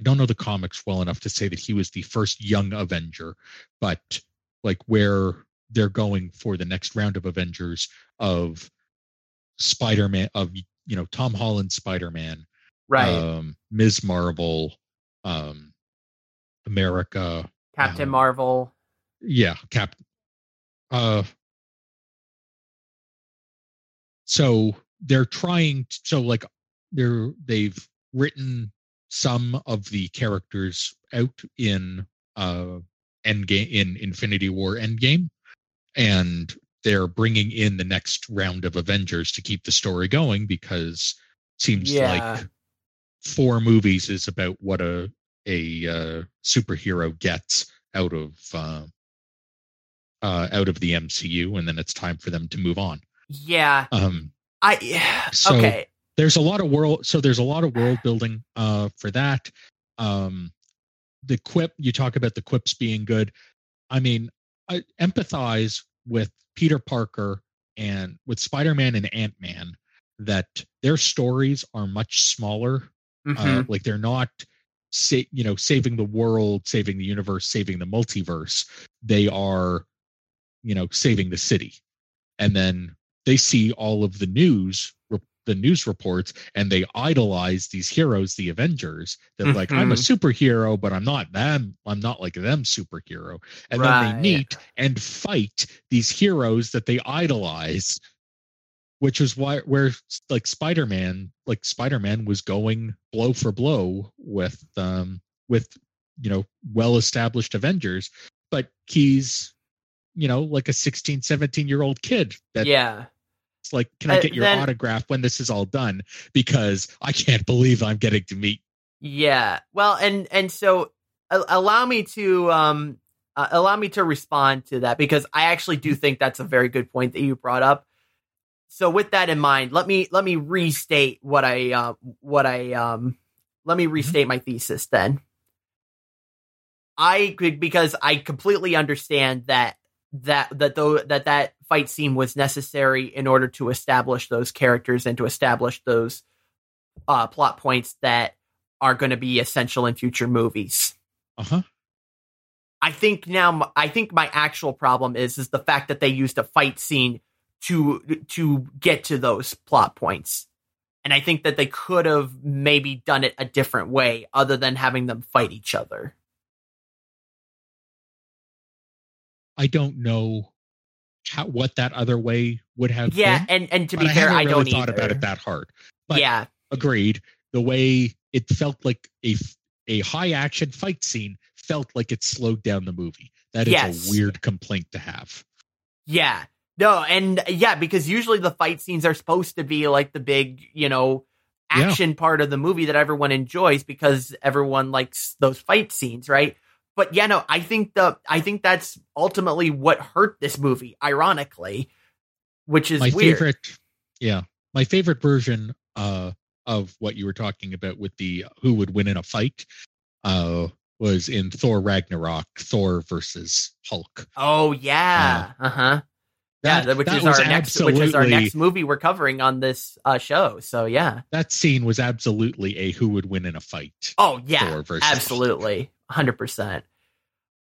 I don't know the comics well enough to say that he was the first young Avenger, but like where they're going for the next round of Avengers of Spider-Man of you know Tom Holland Spider-Man, right. um, Ms. Marvel, um, America, Captain um, Marvel. yeah, Cap. Uh, so they're trying. To, so like they're they've written some of the characters out in uh Endgame in Infinity War Endgame, and they're bringing in the next round of Avengers to keep the story going because seems Yeah. like four movies is about what a a uh, superhero gets out of uh, uh, out of the MCU, and then it's time for them to move on. Yeah. Um, I So- okay. there's a lot of world, so there's a lot of world building uh, for that. Um, the quip you talk about the quips being good. I mean, I empathize with Peter Parker and with Spider-Man and Ant-Man that their stories are much smaller Mhm. uh, like they're not sa- you know saving the world saving the universe saving the multiverse they are you know saving the city. And then they see all of the news the news reports and they idolize these heroes the avengers that like i'm a superhero but i'm not them i'm not like them superhero. And then they meet and fight these heroes that they idolize which is why where like spider-man like spider-man was going blow for blow with um with you know well established avengers but he's you know like a 16 17 year old kid that yeah. It's like, can I Uh, get your then- autograph when this is all done? Because I can't believe I'm getting to meet. Yeah. Well, and and so a- allow me to um uh, allow me to respond to that because I actually do think that's a very good point that you brought up. So with that in mind, let me let me restate what I uh, what I um let me restate my thesis then. I could because I completely understand that that that though that that fight scene was necessary in order to establish those characters and to establish those uh plot points that are going to be essential in future movies. Uh huh. I think now I think my actual problem is is the fact that they used a fight scene to to get to those plot points. And I think that they could have maybe done it a different way other than having them fight each other. I don't know how what that other way would have Yeah, been. and and to be I fair, I really don't thought either. about it that hard. but- yeah, Agreed. The way it felt like a a high action fight scene felt like it slowed down the movie. That is Yes. a weird complaint to have. yeah. No, and yeah, because usually the fight scenes are supposed to be like the big, you know, Yeah. action part of the movie that everyone enjoys because everyone likes those fight scenes, right? But yeah, no, I think the I think that's ultimately what hurt this movie, ironically, which is my weird. favorite yeah my favorite version uh of what you were talking about with the who would win in a fight uh was in thor ragnarok thor versus hulk Oh yeah, uh huh. Yeah, which that is our next, which is our next movie we're covering on this uh, show. So yeah. that scene was absolutely a who would win in a fight Oh yeah, Thor versus Hulk. Absolutely, hundred percent.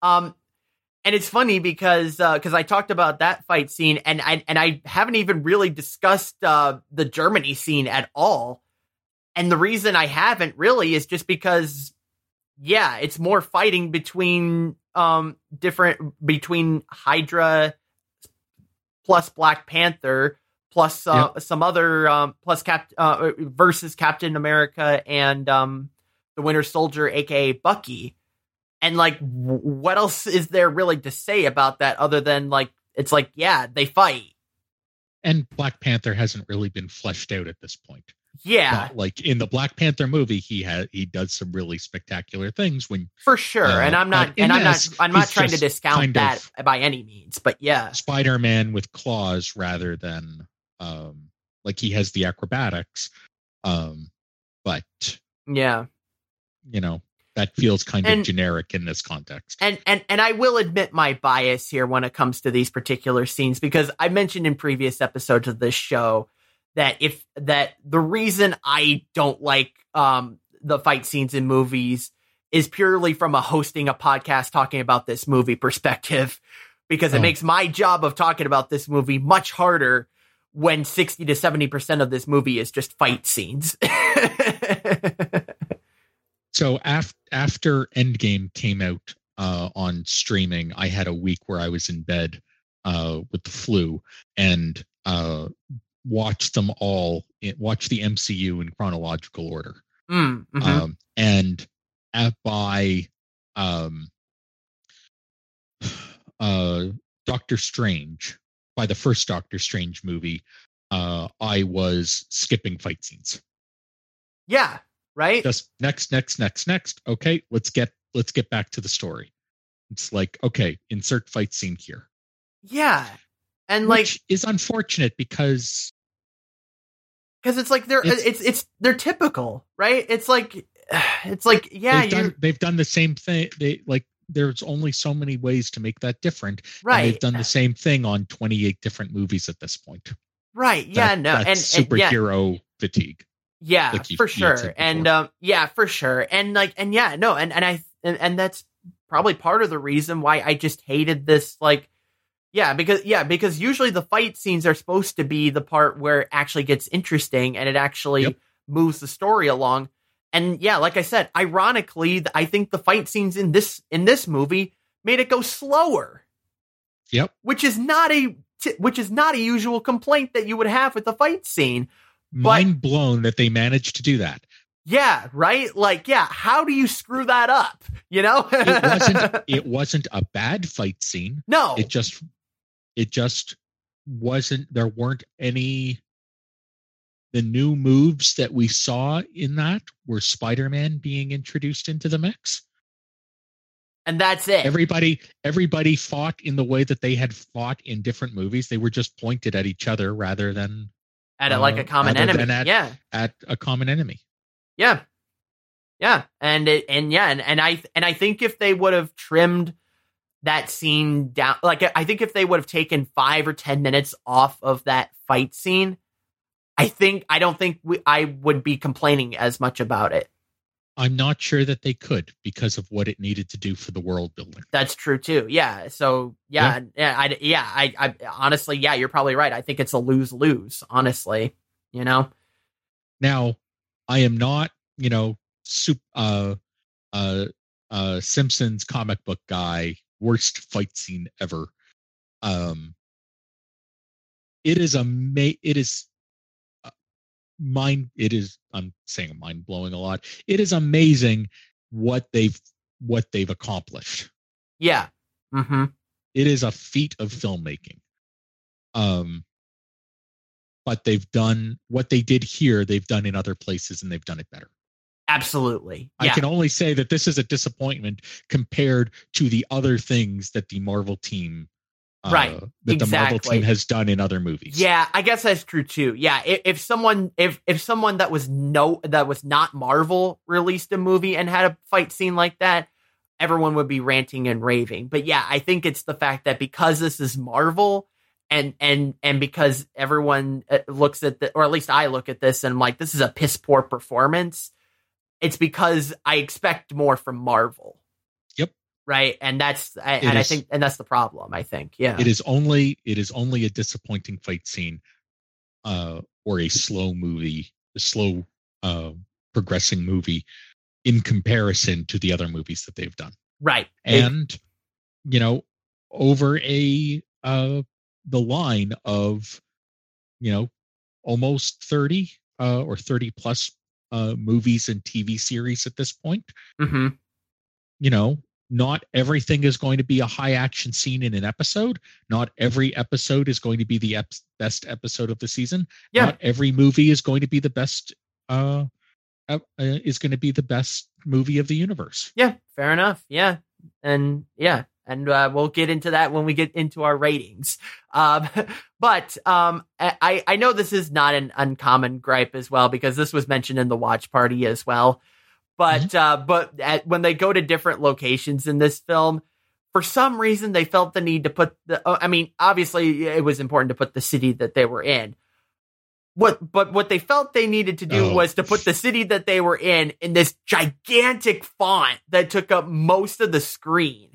Um, and it's funny because because I talked about that fight scene, and I and I haven't even really discussed uh, the Germany scene at all. And the reason I haven't really is just because, yeah, it's more fighting between um different between Hydra plus Black Panther plus uh, some other um plus Cap uh, versus Captain America and um the Winter Soldier, aka Bucky. And like, what else is there really to say about that other than like, it's like, yeah, they fight. and black panther hasn't really been fleshed out at this point Yeah, Not like in the black panther movie he had he does some really spectacular things when for sure. Uh, and I'm not, and I'm this, not, I'm not trying to discount that by any means. But yeah, Spider-Man with claws rather than um like he has the acrobatics. Um but yeah. you know, that feels kind And- of generic in this context. and and and I will admit my bias here when it comes to these particular scenes because I mentioned in previous episodes of this show that if that the reason I don't like um the fight scenes in movies is purely from a hosting a podcast talking about this movie perspective because it Oh. makes my job of talking about this movie much harder when 60 to 70% of this movie is just fight scenes. So af- after Endgame came out uh on streaming, I had a week where I was in bed uh with the flu and uh watched them all watched the MCU in chronological order. Mm, mhm. um, and at, by um, uh, Doctor Strange, by the first Doctor Strange movie, uh, I was skipping fight scenes. yeah, right? Just next, next, next, next. Okay, let's get let's get back to the story. It's like okay, insert fight scene here, yeah. And like which is unfortunate because because it's like they're It's- it's, it's they're typical, right? It's like it's like yeah, they've done they've done the same thing. They like there's only so many ways to make that different. and right, they've done the same thing on 28 different movies at this point. right, yeah, That- no, and, that's and yeah, superhero fatigue. Yeah, for sure, and um, yeah, for sure, and like, and yeah, no, and and I and, and that's probably part of the reason why I just hated this, like. Yeah, because yeah, because usually the fight scenes are supposed to be the part where it actually gets interesting and it actually Yep. moves the story along. And yeah, like I said, ironically, I think the fight scenes in this in this movie made it go slower. Yep. Which is not a t- which is not a usual complaint that you would have with the fight scene. Mind blown that they managed to do that. Yeah, right? Like, yeah, how do you screw that up? You know? It wasn't it wasn't a bad fight scene. no. It just it just wasn't there weren't any the new moves that we saw in that were Spider-Man being introduced into the mix. And that's it. Everybody everybody fought in the way that they had fought in different movies. They were just pointed at each other rather than at a, like a uh, common enemy. at- yeah. at a common enemy. Yeah. Yeah. And it, and yeah, and, and I and I think if they would have trimmed that scene down like I think if they would have taken 5 or 10 minutes off of that fight scene, I think I don't think we, I would be complaining as much about it. I'm not sure that they could because of what it needed to do for the world building. That's true too. Yeah. So yeah, yeah, I, yeah. I, I honestly, yeah, you're probably right. I think it's a lose lose. Honestly, you know. Now, I am not, you know, soup, uh, uh, uh, Simpsons comic book guy. Worst fight scene ever. Um, it is a ma- It is mind. It is. I'm saying mind blowing a lot. It is amazing what they've what they've accomplished. Yeah. Mm-hmm. It is a feat of filmmaking. Um, but they've done what they did here. They've done in other places, and they've done it better. Absolutely. I can only say that this is a disappointment compared to the other things that the Marvel team, uh, Right, That the Marvel exactly. team has done in other movies. Yeah, I guess that's true too. Yeah, if, if someone if if someone that was no that was not Marvel released a movie and had a fight scene like that, everyone would be ranting and raving. But yeah, I think it's the fact that because this is Marvel and and and because everyone uh, looks at the or at least I look at this and I'm like this is a piss poor performance. It's because I expect more from Marvel. Right, and that's I, It and I think and that's the problem. I think yeah. It is only it is only a disappointing fight scene, uh, or a slow movie, a slow uh, progressing movie, in comparison to the other movies that they've done. right. It- and you know over a uh the line of you know almost 30 uh or 30 plus uh movies and tv series at this point mhm. you know not everything is going to be a high action scene in an episode not every episode is going to be the ep- best episode of the season Yeah. not every movie is going to be the best uh, uh is going to be the best movie of the universe Yeah, fair enough. Yeah, and yeah, and uh, we'll get into that when we get into our ratings. Um, but um, I I know this is not an uncommon gripe as well because this was mentioned in the watch party as well. But uh, but at, when they go to different locations in this film, for some reason they felt the need to put the. uh, I mean, obviously it was important to put the city that they were in. What, but what they felt they needed to do Oh. was to put the city that they were in in this gigantic font that took up most of the screen.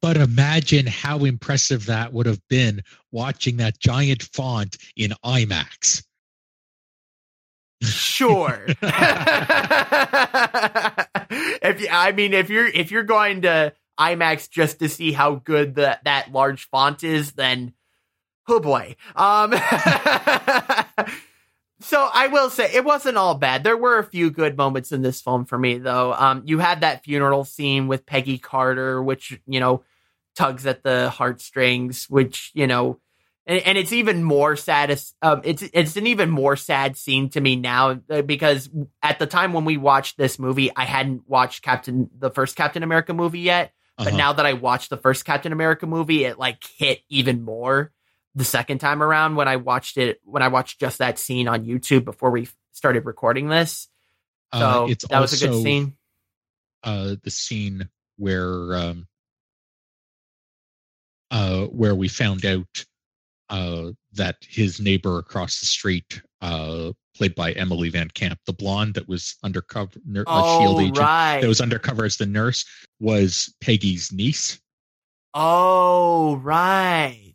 But imagine how impressive that would have been watching that giant font in IMAX. Sure. if I mean, if you're if you're going to IMAX just to see how good the, that large font is, then oh boy. Um, so I will say it wasn't all bad. There were a few good moments in this film for me, though. Um, you had that funeral scene with Peggy Carter, which you know tugs at the heartstrings, which you know and, and it's even more sad. Um, it's it's an even more sad scene to me now uh, because at the time when we watched this movie, I hadn't watched Captain the first Captain America movie yet. But Uh-huh. now that I watched the first Captain America movie, it like hit even more the second time around when I watched it when I watched just that scene on YouTube before we started recording this. So Uh, it's that was a good scene. Uh, the scene where um, uh, where we found out uh, that his neighbor across the street, uh, played by Emily VanCamp, the blonde that was undercover, ner- a shield Oh agent right. that was undercover as the nurse, was Peggy's niece oh right.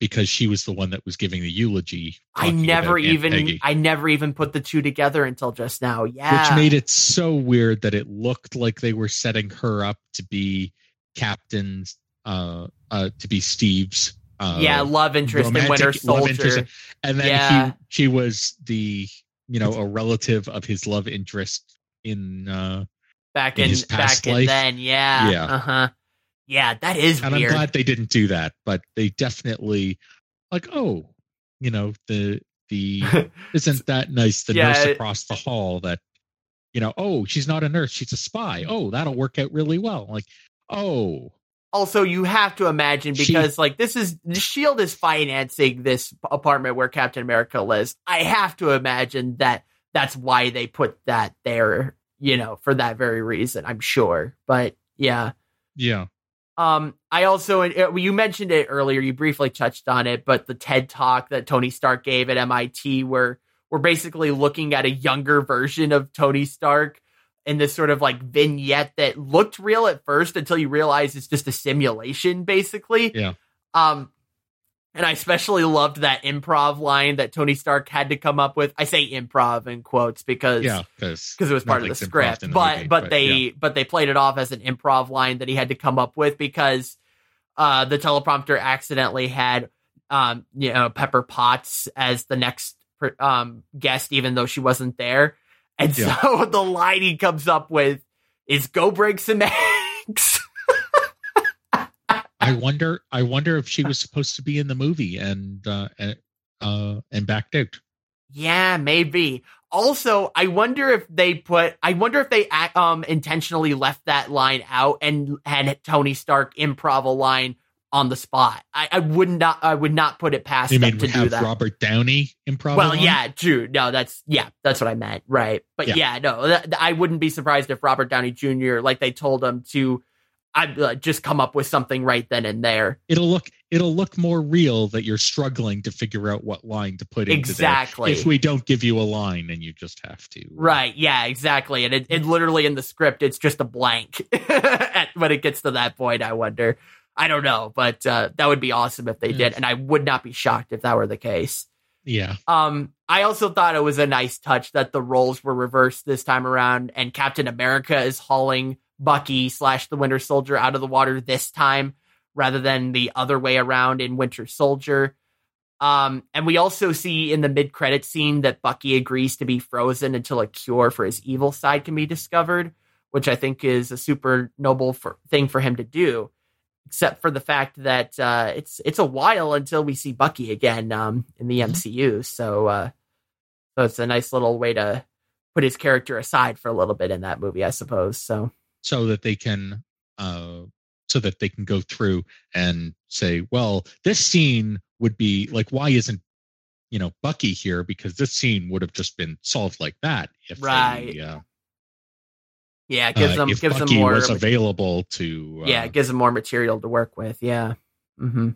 because she was the one that was giving the eulogy. I never even Peggy. I never even put the two together until just now. Yeah. which made it so weird that it looked like they were setting her up to be captain's uh uh to be steve's uh yeah, love interest in Winter Soldier. interest. and then yeah. he she was the you know a relative of his love interest in uh back in in, his past back in life. then. Yeah. Yeah. Uh huh. Yeah, that is and weird. i'm glad they didn't do that but they definitely like, oh, you know, the the isn't that nice? The Yeah, nurse across the hall that, you know, oh, she's not a nurse, she's a spy. Oh, that'll work out really well. Like, oh, also you have to imagine She- because like this is the shield is financing this apartment where captain america lives. I have to imagine that that's why they put that there you know for that very reason i'm sure. But yeah. Yeah, um i also uh, you mentioned it earlier you briefly touched on it but the ted talk that tony stark gave at mit where we're basically looking at a younger version of tony stark in this sort of like vignette that looked real at first until you realize it's just a simulation basically Yeah. um and I especially loved that improv line that Tony Stark had to come up with. I say improv in quotes because yeah, because it was part of the script. But but they but they played it off as an improv line that he had to come up with because uh, the teleprompter accidentally had um, you know Pepper Potts as the next um, guest, even though she wasn't there. And Yeah. so the line he comes up with is "Go break some eggs." I wonder. I wonder if she was supposed to be in the movie and uh, and, uh, and backed out. Yeah, maybe. Also, I wonder if they put. I wonder if they um intentionally left that line out and had Tony Stark improv a line on the spot. I, I would not. I would not put it past You them mean to do have that. Robert Downey improv? well, along? yeah, true. No, that's yeah, that's what I meant. Right, but yeah, Yeah. no, that, I wouldn't be surprised if Robert Downey Jr. like they told him to. I'd uh, just come up with something right then and there. it'll look it'll look more real that you're struggling to figure out what line to put into Exactly. there if we don't give you a line and you just have to Right. Yeah, exactly. And it, it literally in the script, it's just a blank at, when it gets to that point. I wonder. I don't know, but uh, that would be awesome if they Mm. did. And I would not be shocked if that were the case. yeah Um, I also thought it was a nice touch that the roles were reversed this time around, and Captain America is hauling Bucky slash the Winter Soldier out of the water this time, rather than the other way around in Winter Soldier. Um, and we also see in the mid credit scene that Bucky agrees to be frozen until a cure for his evil side can be discovered, which I think is a super noble for, thing for him to do. Except for the fact that uh, it's it's a while until we see Bucky again um, in the. MCU, so uh, so it's a nice little way to put his character aside for a little bit in that movie, I suppose. So so that they can uh so that they can go through and say well this scene would be like why isn't you know bucky here because this scene would have just been solved like that if Right. they, uh, yeah, it gives uh, them if gives bucky them more was available to uh, yeah, it gives them more material to work with. Yeah. Mm-hmm.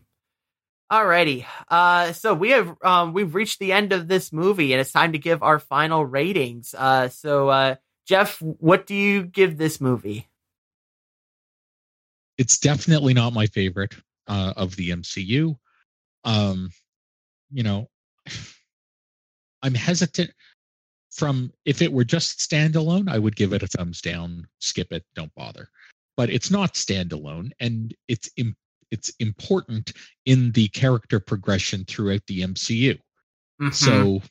Alrighty. Uh, so we have um, we've reached the end of this movie, and it's time to give our final ratings. Uh, so uh, Jeff, what do you give this movie? it's definitely not my favorite uh, of the MCU. Um, you know, I'm hesitant from if it were just standalone, I would give it a thumbs down, skip it, don't bother. But it's not standalone, and it's im- it's important in the character progression throughout the MCU. Mhm. So.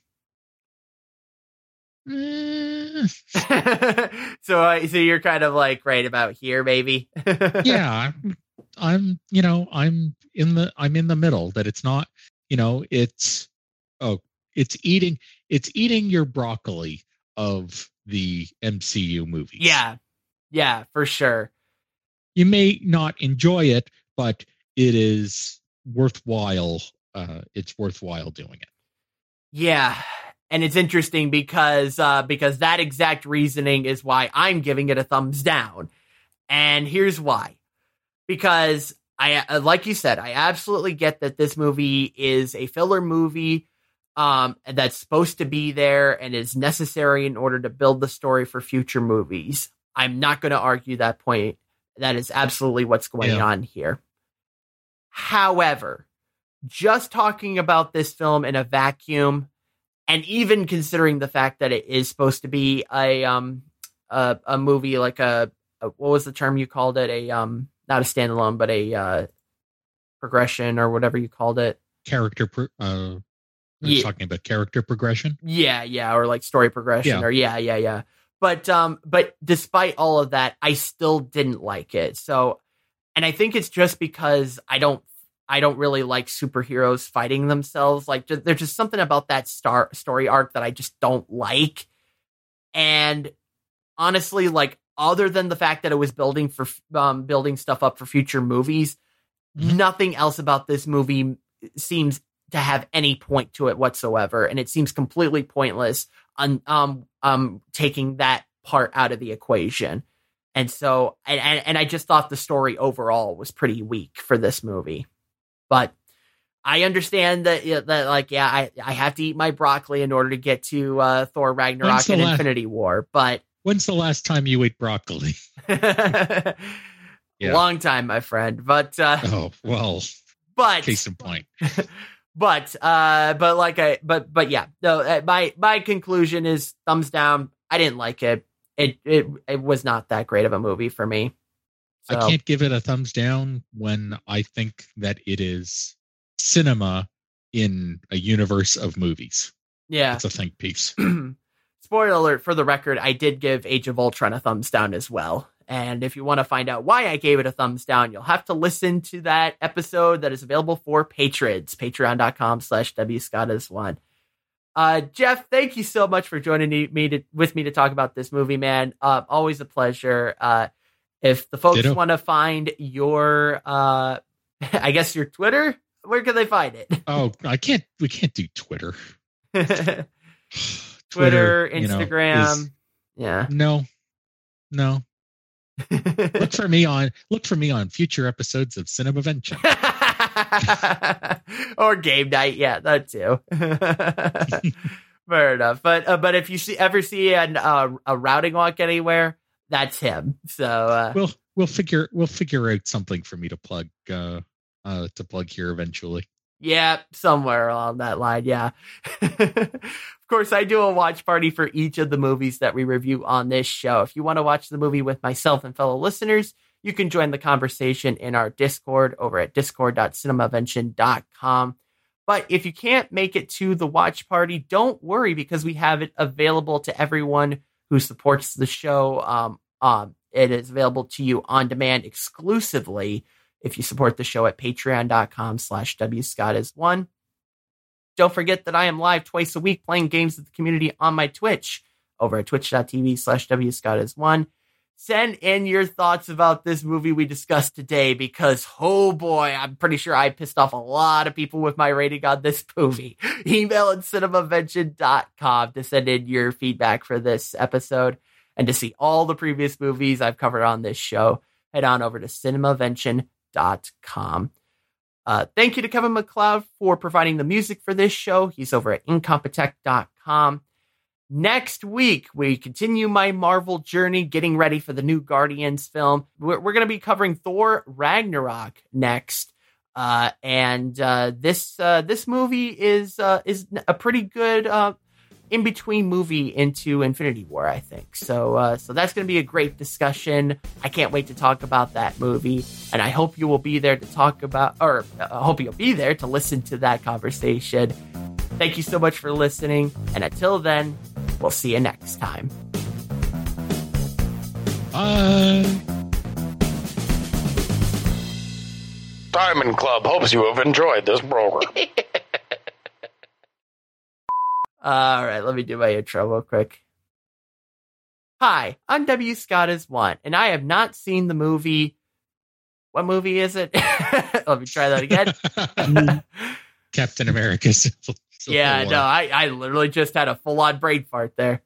eh, so uh, so you're kind of like right about here, maybe. yeah I'm, I'm you know i'm in the i'm in the middle that it's not you know it's oh it's eating it's eating your broccoli of the mcu movies yeah, yeah, for sure. you may not enjoy it but it is worthwhile uh it's worthwhile doing it Yeah. And it's interesting because uh because that exact reasoning is why I'm giving it a thumbs down. And here's why. Because I uh, like you said, I absolutely get that this movie is a filler movie um that's supposed to be there and is necessary in order to build the story for future movies. I'm not going to argue that point. That is absolutely what's going Yeah. on here. However, just talking about this film in a vacuum, and even considering the fact that it is supposed to be a um a, a movie like a, a what was the term you called it a um not a standalone but a uh progression or whatever you called it character pro- uh we're Yeah. talking about character progression yeah yeah or like story progression Yeah. or yeah yeah yeah but um but despite all of that i still didn't like it so and i think it's just because i don't I don't really like superheroes fighting themselves. Like there's just something about that star story arc that I just don't like. And honestly, like other than the fact that it was building for um, building stuff up for future movies, mm-hmm. nothing else about this movie seems to have any point to it whatsoever, and it seems completely pointless on um um taking that part out of the equation. And so, and, and I just thought the story overall was pretty weak for this movie. But I understand that that like yeah, I I have to eat my broccoli in order to get to uh, Thor Ragnarok and Infinity War. But when's the last time you ate broccoli? yeah. Long time, my friend. But uh, oh well. But case in point. but uh, but like I but but yeah. No, uh, my my conclusion is thumbs down. I didn't like it it it it was not that great of a movie for me. So. I can't give it a thumbs down when I think that it is cinema in a universe of movies. Yeah, it's a think piece. Spoiler alert for the record, I did give Age of Ultron a thumbs down as well. And if you want to find out why I gave it a thumbs down, you'll have to listen to that episode that is available for patrons, patreon.com slash wscottis1. Uh, Jeff, thank you so much for joining me to, with me to talk about this movie, man. Uh, always a pleasure. Uh, if the folks want to find your, uh, I guess your Twitter, where can they find it? Oh, I can't. We can't do Twitter. Twitter, Twitter, Instagram. You know, is, yeah. No, no. Look for me on look for me on future episodes of Cinemavention. or game night. Yeah, that too. Fair enough. But uh, but if you see ever see an, uh, a routing walk anywhere, that's him. So uh, we'll we'll figure we'll figure out something for me to plug uh, uh to plug here eventually. Yeah, somewhere along that line. Yeah. of course, I do a watch party for each of the movies that we review on this show. If you want to watch the movie with myself and fellow listeners, you can join the conversation in our Discord over at discord.cinemavention.com. But if you can't make it to the watch party, don't worry because we have it available to everyone who supports the show. Um, um, it is available to you on demand exclusively if you support the show at patreon.com slash wscottis1. Don't forget that I am live twice a week playing games with the community on my Twitch over at twitch.tv slash wscottis1 send in your thoughts about this movie we discussed today because oh boy i'm pretty sure i pissed off a lot of people with my rating on this movie. Email at cinemavention.com to send in your feedback for this episode and to see all the previous movies i've covered on this show. Head on over to cinemavention.com uh, thank you to kevin MacLeod for providing the music for this show he's over at incompetech.com Next week, we continue my Marvel journey, getting ready for the new Guardians film. We're, we're going to be covering Thor Ragnarok next. Uh, and uh, this uh, this movie is uh, is a pretty good uh, in between movie into Infinity War, I think. So uh, so that's going to be a great discussion. I can't wait to talk about that movie, and I hope you will be there to talk about, or I hope you'll be there to listen to that conversation. Thank you so much for listening, and until then, We'll see you next time. Bye. Diamond Club hopes you have enjoyed this program. All right, let me do my intro real quick. Hi, I'm W. Scott as one, and I have not seen the movie. What movie is it? let me try that again. Captain America yeah, no, I, I literally just had a full on brain fart there.